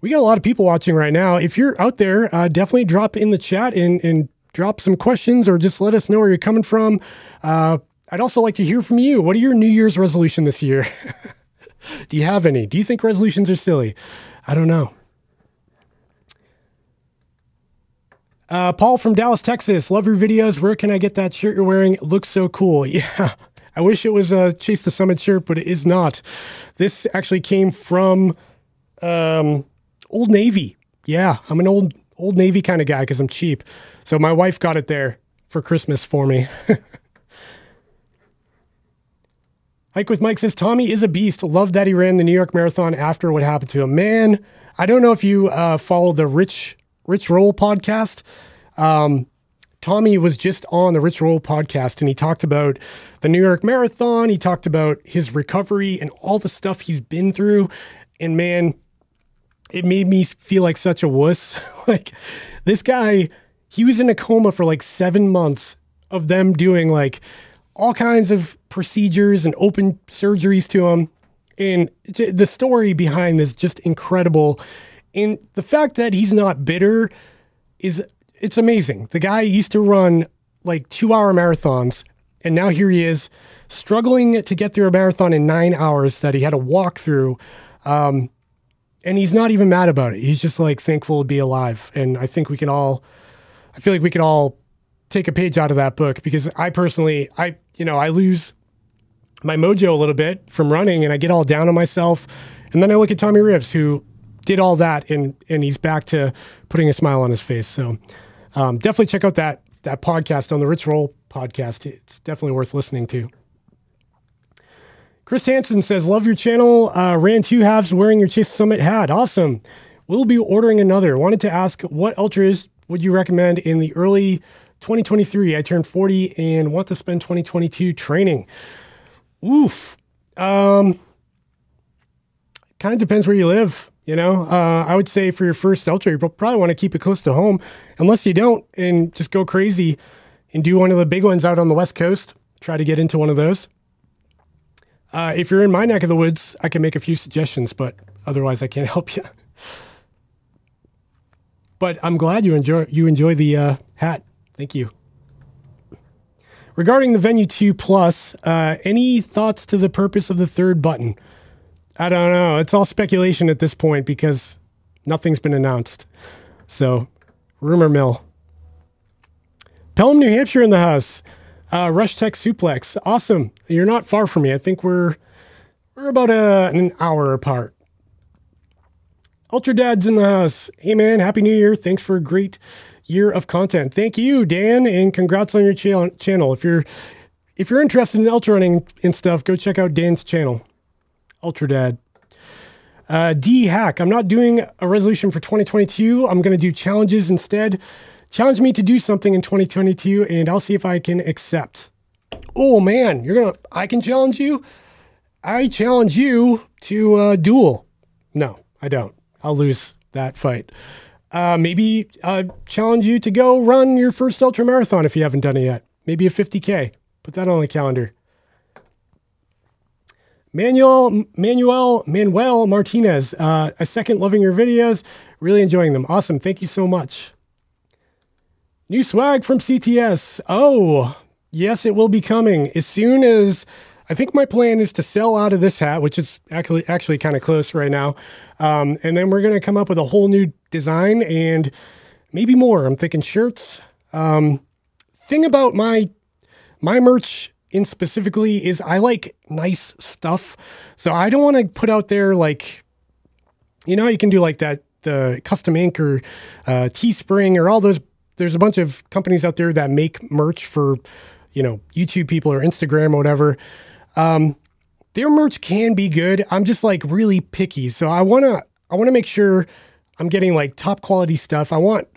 We got a lot of people watching right now. If you're out there, uh, definitely drop in the chat and, and drop some questions or just let us know where you're coming from. Uh, I'd also like to hear from you. What are your New Year's resolution this year? Do you have any? Do you think resolutions are silly? I don't know. Uh, Paul from Dallas, Texas. Love your videos. Where can I get that shirt you're wearing? It looks so cool. Yeah. I wish it was a Chase the Summit shirt, but it is not. This actually came from Um, Old Navy. Yeah, I'm an old Old Navy kind of guy because I'm cheap. So my wife got it there for Christmas for me. Hike with Mike says Tommy is a beast. Love that he ran the New York Marathon after what happened to him. Man, I don't know if you uh, follow the Rich Rich Roll podcast. Um, Tommy was just on the Rich Roll podcast and he talked about the New York Marathon. He talked about his recovery and all the stuff he's been through. And man, it made me feel like such a wuss. like this guy, he was in a coma for like seven months of them doing like all kinds of procedures and open surgeries to him. And the story behind this just incredible. And the fact that he's not bitter is it's amazing. The guy used to run like two hour marathons, and now here he is struggling to get through a marathon in nine hours that he had to walk through. Um, and he's not even mad about it. He's just like thankful to be alive. And I think we can all, I feel like we can all take a page out of that book because I personally, I, you know, I lose my mojo a little bit from running and I get all down on myself. And then I look at Tommy Rivs, who did all that and, and he's back to putting a smile on his face. So, um, definitely check out that that podcast on the Rich Roll podcast. It's definitely worth listening to. Chris Hansen says, "Love your channel. Uh, ran two halves wearing your Chase Summit hat. Awesome. We'll be ordering another. Wanted to ask what ultras would you recommend in the early 2023? I turned 40 and want to spend 2022 training. Oof. Um, kind of depends where you live. You know, uh, I would say for your first ultra, you probably want to keep it close to home, unless you don't, and just go crazy and do one of the big ones out on the West Coast. Try to get into one of those. Uh, if you're in my neck of the woods, I can make a few suggestions, but otherwise, I can't help you. but I'm glad you enjoy you enjoy the uh, hat. Thank you. Regarding the Venue 2 Plus, uh, any thoughts to the purpose of the third button? I don't know. It's all speculation at this point because nothing's been announced. So, rumor mill. Pelham, New Hampshire in the house. Uh, Rush Tech Suplex. Awesome. You're not far from me. I think we're we're about a, an hour apart. Ultra Dad's in the house. Hey man, happy new year. Thanks for a great year of content. Thank you, Dan, and congrats on your cha- channel. If you're if you're interested in ultra running and stuff, go check out Dan's channel. Ultra Dad. Uh, D Hack. I'm not doing a resolution for 2022. I'm going to do challenges instead. Challenge me to do something in 2022, and I'll see if I can accept. Oh man, you're gonna. I can challenge you. I challenge you to uh, duel. No, I don't. I'll lose that fight. Uh, maybe uh, challenge you to go run your first ultra marathon if you haven't done it yet. Maybe a 50k. Put that on the calendar. Manuel Manuel Manuel Martinez, uh, a second loving your videos, really enjoying them. Awesome, thank you so much. New swag from CTS. Oh, yes, it will be coming as soon as. I think my plan is to sell out of this hat, which is actually actually kind of close right now, um, and then we're gonna come up with a whole new design and maybe more. I'm thinking shirts. Um, thing about my my merch in specifically is I like nice stuff. So I don't want to put out there like, you know, you can do like that, the custom ink or uh, Teespring or all those. There's a bunch of companies out there that make merch for, you know, YouTube people or Instagram or whatever. Um, their merch can be good. I'm just like really picky. So I want to, I want to make sure I'm getting like top quality stuff. I want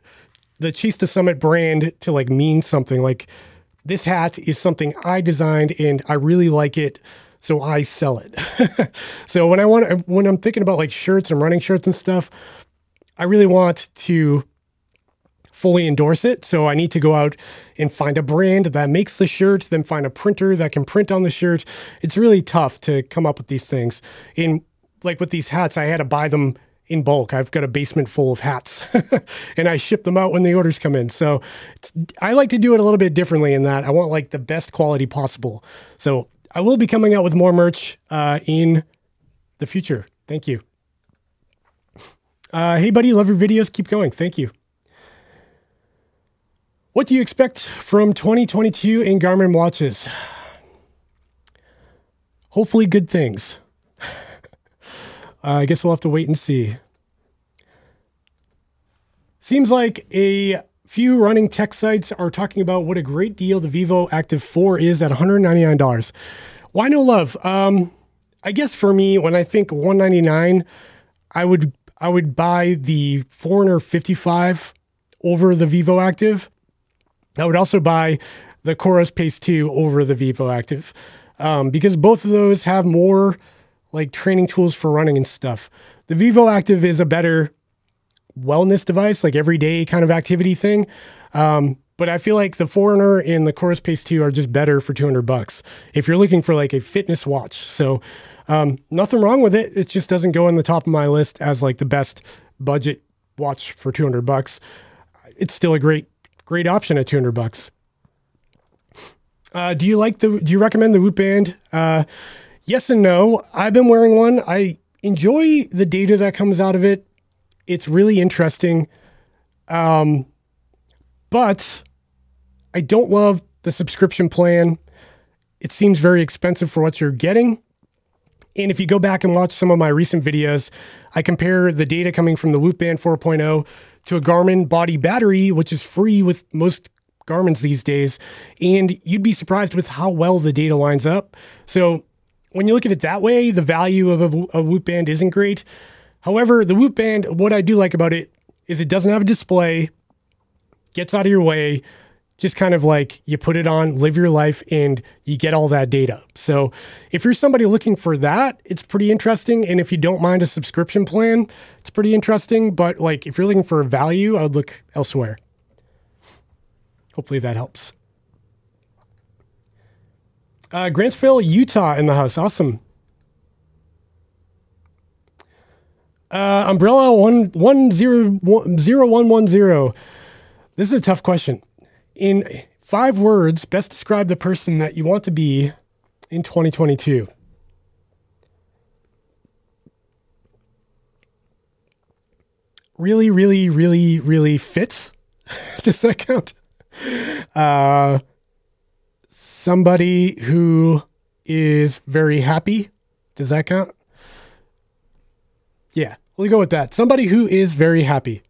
the Chase the Summit brand to like mean something like, this hat is something I designed and I really like it. So I sell it. so when I want, when I'm thinking about like shirts and running shirts and stuff, I really want to fully endorse it. So I need to go out and find a brand that makes the shirt, then find a printer that can print on the shirt. It's really tough to come up with these things. In like with these hats, I had to buy them in bulk. I've got a basement full of hats and I ship them out when the orders come in. So I like to do it a little bit differently in that I want like the best quality possible. So I will be coming out with more merch uh, in the future. Thank you. Uh, hey, buddy, love your videos. Keep going. Thank you. What do you expect from 2022 in Garmin watches? Hopefully, good things. Uh, I guess we'll have to wait and see. Seems like a few running tech sites are talking about what a great deal the Vivoactive 4 is at $199. Why no love? Um, I guess for me, when I think 199, I would I would buy the Forerunner 55 over the Vivoactive. I would also buy the Coros Pace 2 over the Vivoactive um, because both of those have more like training tools for running and stuff. The Vivoactive is a better wellness device, like everyday kind of activity thing. Um, but I feel like the Forerunner and the Coros Pace 2 are just better for 200 bucks if you're looking for like a fitness watch. So um, nothing wrong with it. It just doesn't go on the top of my list as like the best budget watch for 200 bucks. It's still a great, great option at 200 bucks. Uh, do you like the, do you recommend the Whoop Band? Uh, yes and no. I've been wearing one. I enjoy the data that comes out of it. It's really interesting. Um, but I don't love the subscription plan. It seems very expensive for what you're getting. And if you go back and watch some of my recent videos, I compare the data coming from the Whoop Band 4.0 to a Garmin body battery, which is free with most Garmin's these days. And you'd be surprised with how well the data lines up. So when you look at it that way, the value of a, a Whoop Band isn't great. However, the Whoop Band, what I do like about it is it doesn't have a display, gets out of your way, just kind of like you put it on, live your life, and you get all that data. So if you're somebody looking for that, it's pretty interesting. And if you don't mind a subscription plan, it's pretty interesting. But like if you're looking for value, I would look elsewhere. Hopefully that helps. Uh, Grantsville, Utah in the house. Awesome. Uh, umbrella one one zero one zero one one zero. This is a tough question. In five words, best describe the person that you want to be in 2022. Really, really, really, really fit. Does that count? Uh, somebody who is very happy. Does that count? Yeah, we'll go with that. Somebody who is very happy.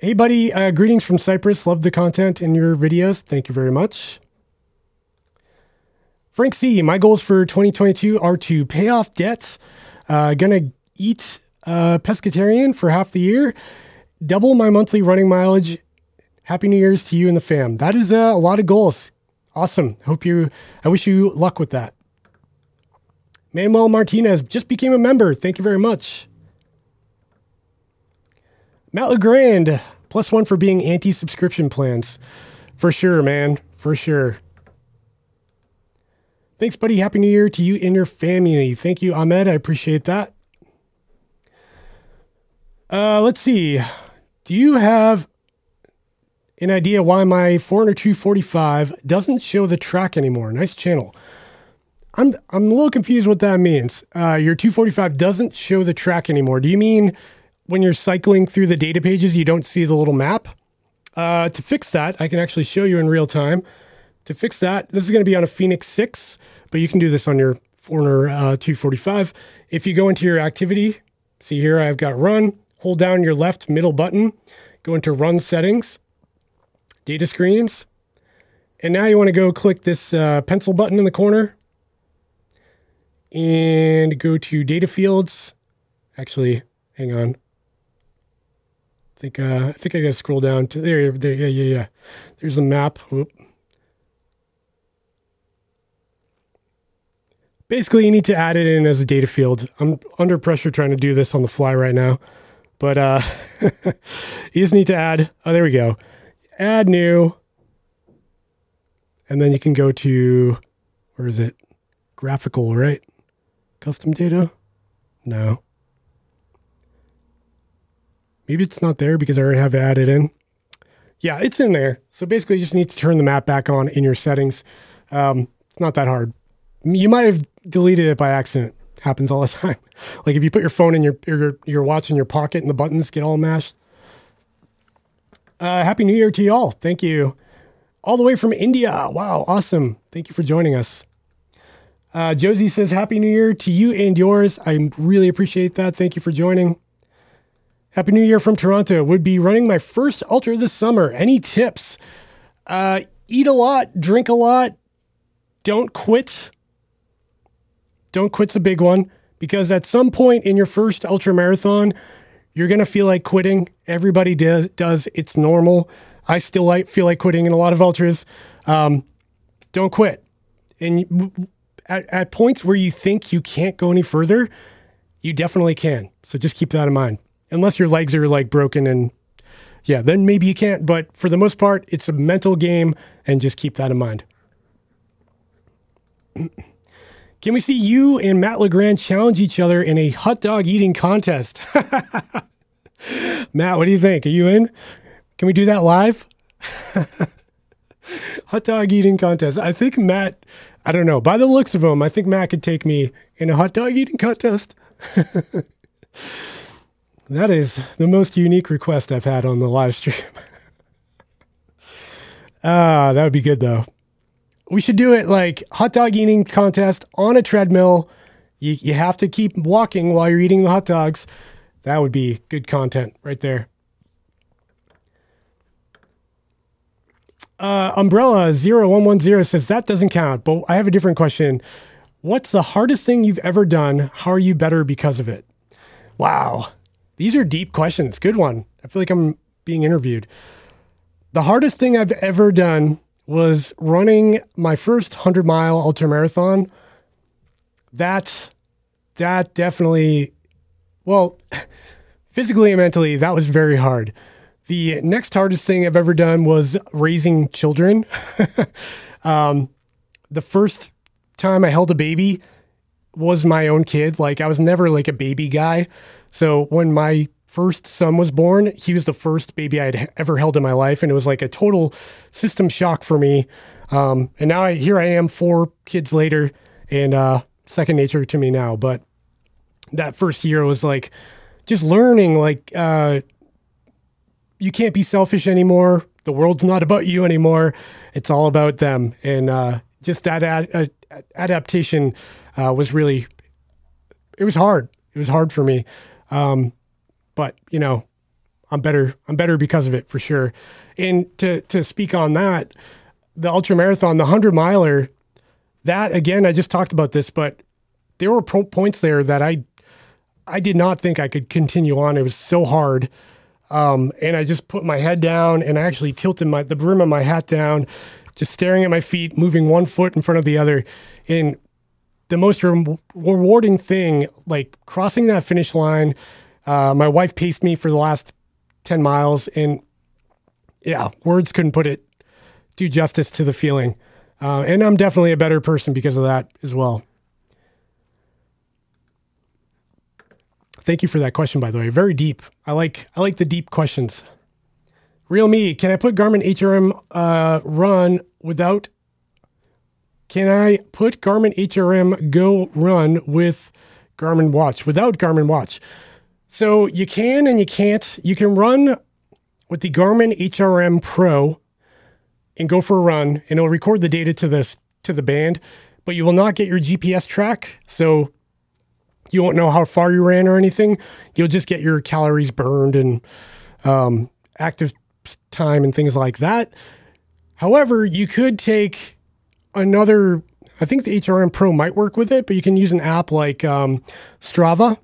Hey, buddy. Uh, greetings from Cyprus. Love the content in your videos. Thank you very much. Frank C. My goals for 2022 are to pay off debts. Uh, gonna eat pescatarian for half the year. Double my monthly running mileage. Happy New Year's to you and the fam. That is uh, a lot of goals. Awesome. Hope you. I wish you luck with that. Manuel Martinez just became a member. Thank you very much. Matt LeGrand, plus one for being anti subscription plans. For sure, man. For sure. Thanks, buddy. Happy New Year to you and your family. Thank you, Ahmed. I appreciate that. Uh, let's see. Do you have an idea why my Forerunner 245 doesn't show the track anymore? Nice channel. I'm I'm a little confused what that means. Uh, your 245 doesn't show the track anymore. Do you mean when you're cycling through the data pages, you don't see the little map? Uh, to fix that, I can actually show you in real time. To fix that, this is going to be on a Fenix 6, but you can do this on your Forerunner uh, 245. If you go into your activity, see here I've got run, hold down your left middle button, go into run settings, data screens, and now you want to go click this uh, pencil button in the corner and go to data fields. Actually, hang on. I think uh, I think I gotta scroll down to there. There, yeah, yeah, yeah. There's a map. Whoop. Basically, you need to add it in as a data field. I'm under pressure trying to do this on the fly right now, but uh, you just need to add. Oh, there we go. Add new, and then you can go to where is it? Graphical, right? Custom data? No. Maybe it's not there because I already have it added in. Yeah, it's in there. So basically, you just need to turn the map back on in your settings. Um, it's not that hard. You might have deleted it by accident. Happens all the time. like if you put your phone in your your, your watch in your pocket and the buttons get all mashed. Uh, Happy New Year to you all. Thank you. All the way from India. Wow, awesome. Thank you for joining us. Uh, Josie says, Happy New Year to you and yours. I really appreciate that. Thank you for joining. Happy New Year from Toronto. Would be running my first ultra this summer. Any tips? Uh, eat a lot, drink a lot, don't quit. Don't quit's a big one because at some point in your first ultra marathon, you're going to feel like quitting. Everybody does, does. It's normal. I still like, feel like quitting in a lot of ultras. Um, don't quit. And at, at points where you think you can't go any further, you definitely can. So just keep that in mind. Unless your legs are like broken and yeah, then maybe you can't. But for the most part, it's a mental game and just keep that in mind. Can we see you and Matt Legrand challenge each other in a hot dog eating contest? Matt, what do you think? Are you in? Can we do that live? hot dog eating contest. I think Matt, I don't know, by the looks of him, I think Matt could take me in a hot dog eating contest. that is the most unique request I've had on the live stream. ah, that would be good though. We should do it like hot dog eating contest on a treadmill. You, you have to keep walking while you're eating the hot dogs. That would be good content right there. Uh, Umbrella 0110 says that doesn't count, but I have a different question. What's the hardest thing you've ever done? How are you better because of it? Wow. These are deep questions. Good one. I feel like I'm being interviewed. The hardest thing I've ever done was running my first 100 mile ultra marathon. That's that definitely well, physically and mentally that was very hard. The next hardest thing I've ever done was raising children. um, the first time I held a baby was my own kid. Like I was never like a baby guy. So when my first son was born, he was the first baby I'd ever held in my life, and it was like a total system shock for me. Um, and now I, here I am, four kids later, and uh, second nature to me now. But that first year was like just learning, like uh, you can't be selfish anymore. The world's not about you anymore. It's all about them, and uh, just that ad- uh, adaptation uh, was really it was hard. It was hard for me. Um, but you know, I'm better. I'm better because of it for sure. And to to speak on that, the ultra marathon, the hundred miler, that again, I just talked about this, but there were points there that I I did not think I could continue on. It was so hard. Um, and I just put my head down and I actually tilted my the brim of my hat down, just staring at my feet, moving one foot in front of the other. And the most re- rewarding thing, like crossing that finish line, uh, my wife paced me for the last 10 miles, and yeah, words couldn't put it, do justice to the feeling. Uh, and I'm definitely a better person because of that as well. Thank you for that question, by the way. Very deep. I like I like the deep questions. Real me, can I put Garmin HRM uh, run without? Can I put Garmin HRM Go run with Garmin Watch without Garmin Watch? So you can and you can't. You can run with the Garmin HRM Pro and go for a run, and it'll record the data to this to the band, but you will not get your GPS track. So you won't know how far you ran or anything. You'll just get your calories burned and um, active time and things like that. However, you could take another. I think the HRM Pro might work with it, but you can use an app like um, Strava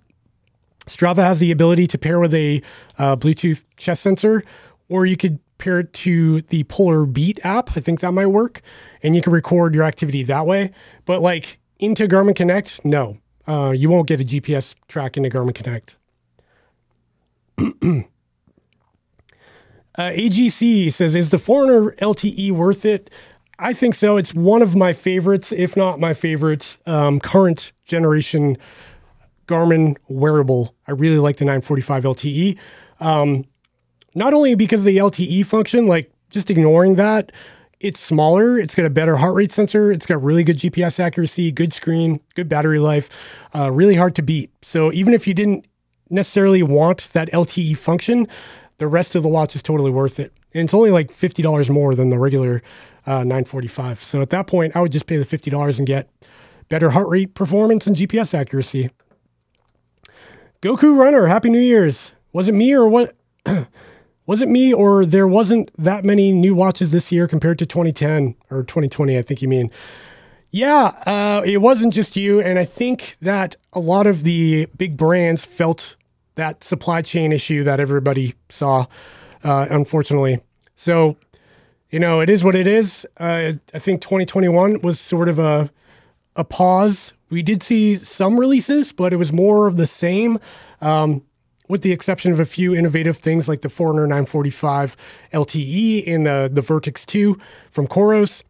Strava has the ability to pair with a uh, Bluetooth chest sensor, or you could pair it to the Polar Beat app. I think that might work, and you can record your activity that way. But like into Garmin Connect, no, uh, you won't get a GPS track into Garmin Connect. uh, AGC says, "Is the Forerunner LTE worth it?" I think so. It's one of my favorites, if not my favorite, um, current generation Garmin wearable. I really like the 945 LTE. Um, not only because of the LTE function, like just ignoring that, it's smaller. It's got a better heart rate sensor. It's got really good GPS accuracy, good screen, good battery life, uh, really hard to beat. So even if you didn't necessarily want that LTE function, the rest of the watch is totally worth it. And it's only like $50 more than the regular uh, 945. So at that point, I would just pay the $50 and get better heart rate performance and GPS accuracy. Goku Runner, Happy New Year's. Was it me or what? was it me or there wasn't that many new watches this year compared to 2010 or 2020? I think you mean. Yeah, uh, it wasn't just you. And I think that a lot of the big brands felt that supply chain issue that everybody saw, uh, unfortunately. So, you know, it is what it is. Uh, I think 2021 was sort of a a pause. We did see some releases, but it was more of the same, um, with the exception of a few innovative things like the Forerunner 945 LTE and the, the Vertix 2 from Coros.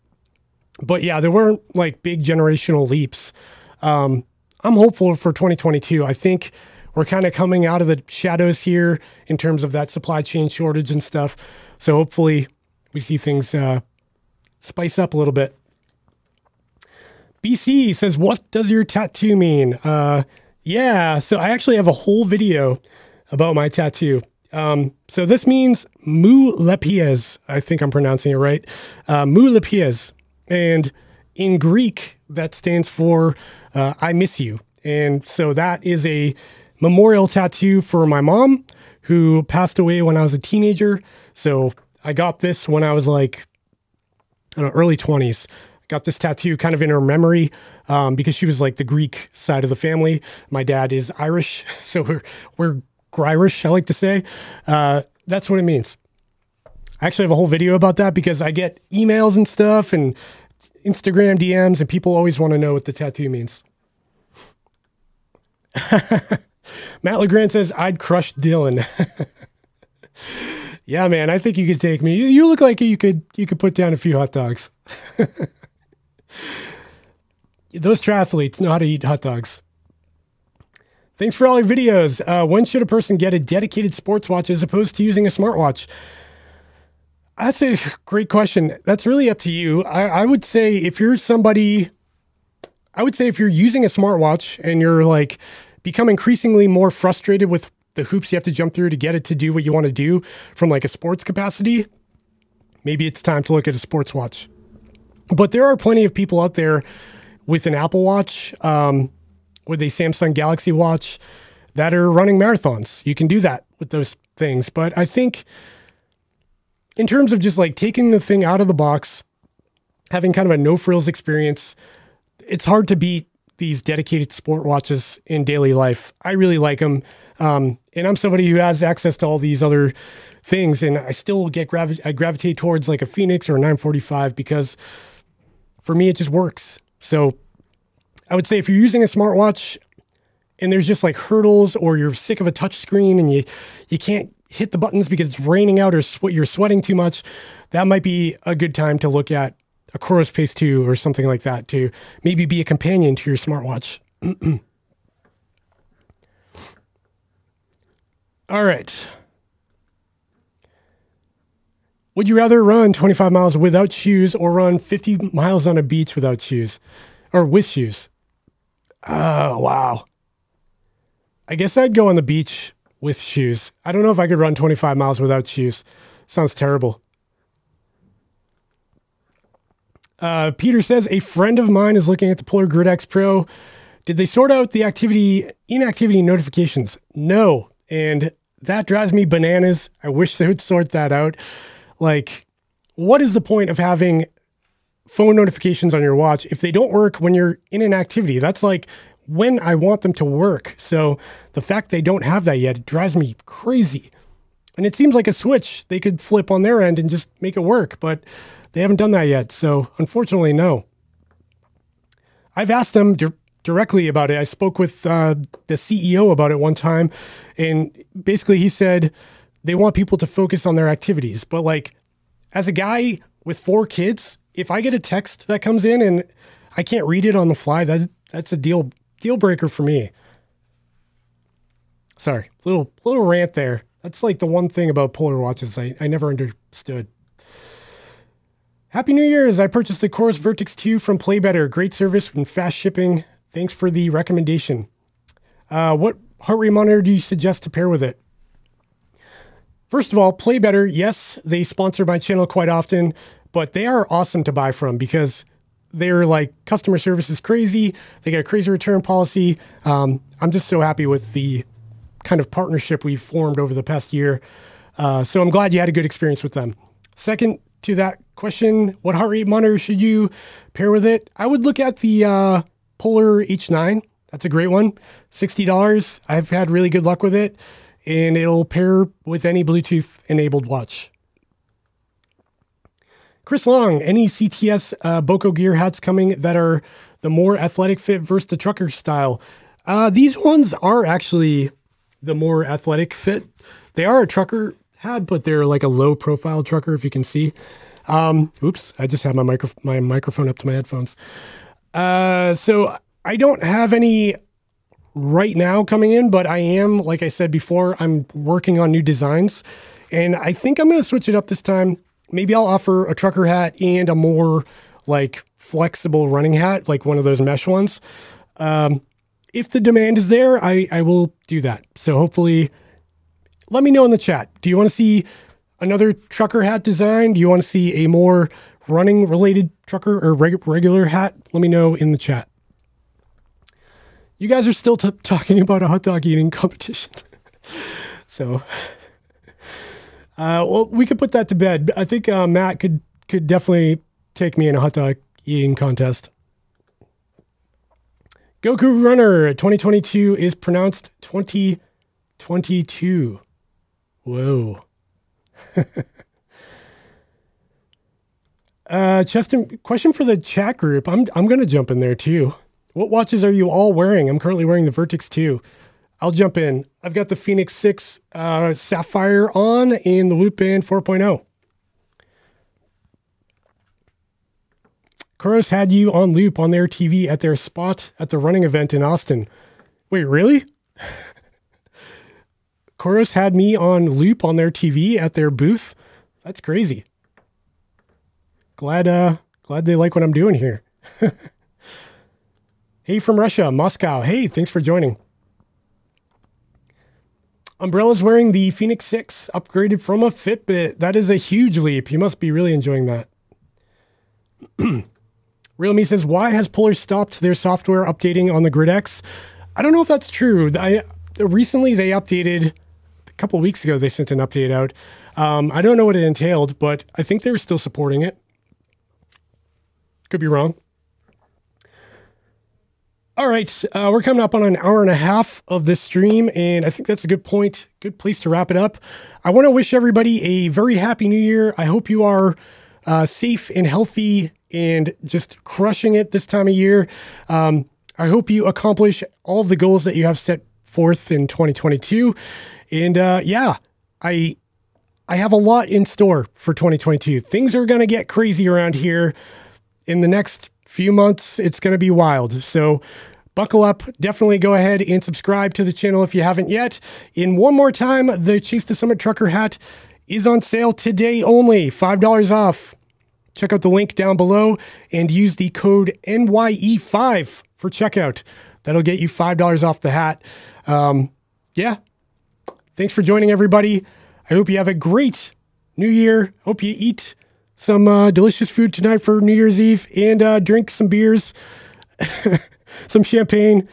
But yeah, there weren't like big generational leaps. Um, I'm hopeful for 2022. I think we're kind of coming out of the shadows here in terms of that supply chain shortage and stuff. So hopefully we see things uh, spice up a little bit. BC says, What does your tattoo mean? Uh, yeah, so I actually have a whole video about my tattoo. Um, so this means mu. I think I'm pronouncing it right. Uh, mu. And in Greek, that stands for uh, I miss you. And so that is a memorial tattoo for my mom who passed away when I was a teenager. So I got this when I was like, I don't know, early 20s got this tattoo kind of in her memory um, because she was like the Greek side of the family. My dad is Irish, so we're we're Irish. I like to say uh, that's what it means. I actually have a whole video about that because I get emails and stuff and Instagram DMs, and people always want to know what the tattoo means. Matt Legrand says, I'd crush Dylan. yeah, man, I think you could take me. You, you look like you could you could put down a few hot dogs. Those triathletes know how to eat hot dogs. Thanks for all your videos. Uh, when should a person get a dedicated sports watch as opposed to using a smartwatch? That's a great question. That's really up to you. I, I would say if you're somebody, I would say if you're using a smartwatch and you're like become increasingly more frustrated with the hoops you have to jump through to get it to do what you want to do from like a sports capacity, maybe it's time to look at a sports watch. But there are plenty of people out there with an Apple Watch, um, with a Samsung Galaxy Watch that are running marathons. You can do that with those things. But I think in terms of just like taking the thing out of the box, having kind of a no frills experience, it's hard to beat these dedicated sport watches in daily life. I really like them. Um, and I'm somebody who has access to all these other things, and I still get gravi- I gravitate towards like a Fenix or a 945 because for me, it just works. So I would say if you're using a smartwatch and there's just like hurdles or you're sick of a touch screen and you, you can't hit the buttons because it's raining out or you're sweating too much, that might be a good time to look at a Coros Pace 2 or something like that to maybe be a companion to your smartwatch. All right. Would you rather run 25 miles without shoes or run 50 miles on a beach without shoes or with shoes? Oh, wow. I guess I'd go on the beach with shoes. I don't know if I could run 25 miles without shoes. Sounds terrible. Uh, Peter says a friend of mine is looking at the Polar Grit X Pro. Did they sort out the activity inactivity notifications? No, and that drives me bananas. I wish they would sort that out. Like, what is the point of having phone notifications on your watch if they don't work when you're in an activity? That's like when I want them to work. So the fact they don't have that yet drives me crazy. And it seems like a switch they could flip on their end and just make it work, but they haven't done that yet. So unfortunately, no. I've asked them directly about it. I spoke with uh, the CEO about it one time, and basically he said they want people to focus on their activities. But like, as a guy with four kids, if I get a text that comes in and I can't read it on the fly, that that's a deal deal breaker for me. Sorry, little little rant there. That's like the one thing about polar watches I, I never understood. Happy New Year's! I purchased the Coros Vertix 2 from PlayBetter. Great service and fast shipping. Thanks for the recommendation. Uh, what heart rate monitor do you suggest to pair with it? First of all, PlayBetter, yes, they sponsor my channel quite often, but they are awesome to buy from because They're like customer service is crazy. They got a crazy return policy. Um, I'm just so happy with the kind of partnership we've formed over the past year. Uh, so I'm glad you had a good experience with them. Second to that question, what heart rate monitor should you pair with it? I would look at the uh, Polar H9. That's a great one. $60. I've had really good luck with it, and it'll pair with any Bluetooth enabled watch. Chris Long, any CTS uh, Boco gear hats coming that are the more athletic fit versus the trucker style? Uh, these ones are actually the more athletic fit. They are a trucker hat, but they're like a low profile trucker, if you can see. Um, oops, I just had my micro my microphone up to my headphones. Uh, so I don't have any right now coming in, but I am, like I said before, I'm working on new designs, and I think I'm going to switch it up this time maybe I'll offer a trucker hat and a more like flexible running hat, like one of those mesh ones. Um, if the demand is there, I, I will do that. So hopefully, let me know in the chat. Do you want to see another trucker hat design? Do you want to see a more running related trucker or reg- regular hat? Let me know in the chat. You guys are still t- talking about a hot dog eating competition. so uh, well, we could put that to bed. I think uh, Matt could could definitely take me in a hot dog eating contest. Goku Runner 2022 is pronounced 2022. Whoa. uh, Cheston, question for the chat group. I'm I'm gonna jump in there too. What watches are you all wearing? I'm currently wearing the Vertix 2. I'll jump in. I've got the Fenix 6 uh, Sapphire on and the Whoop Band 4.0. Coros had you on loop on their TV at their spot at the running event in Austin. Wait, really? Coros had me on loop on their TV at their booth. That's crazy. Glad uh glad they like what I'm doing here. hey from Russia, Moscow. Hey, thanks for joining. Umbrella's wearing the Fenix 6 upgraded from a Fitbit. That is a huge leap. You must be really enjoying that. Realme says, why has Polar stopped their software updating on the Grit X? I don't know if that's true. I recently they updated a couple weeks ago. They sent an update out. Um, I don't know what it entailed, but I think they were still supporting it. Could be wrong. All right, uh, we're coming up on an hour and a half of this stream, and I think that's a good point, good place to wrap it up. I want to wish everybody a very happy new year. I hope you are uh, safe and healthy and just crushing it this time of year. Um, I hope you accomplish all of the goals that you have set forth in 2022. And uh, yeah, I I have a lot in store for 2022. Things are going to get crazy around here in the next few months, it's going to be wild. So buckle up. Definitely go ahead and subscribe to the channel if you haven't yet. In one more time, the Chase the Summit Trucker hat is on sale today only, $5 off. Check out the link down below and use the code NYE5 for checkout. That'll get you $5 off the hat. Um, yeah. Thanks for joining, everybody. I hope you have a great new year. Hope you eat some uh, delicious food tonight for New Year's Eve and uh, drink some beers, some champagne.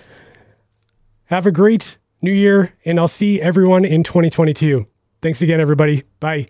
Have a great new year, and I'll see everyone in 2022. Thanks again, everybody. Bye.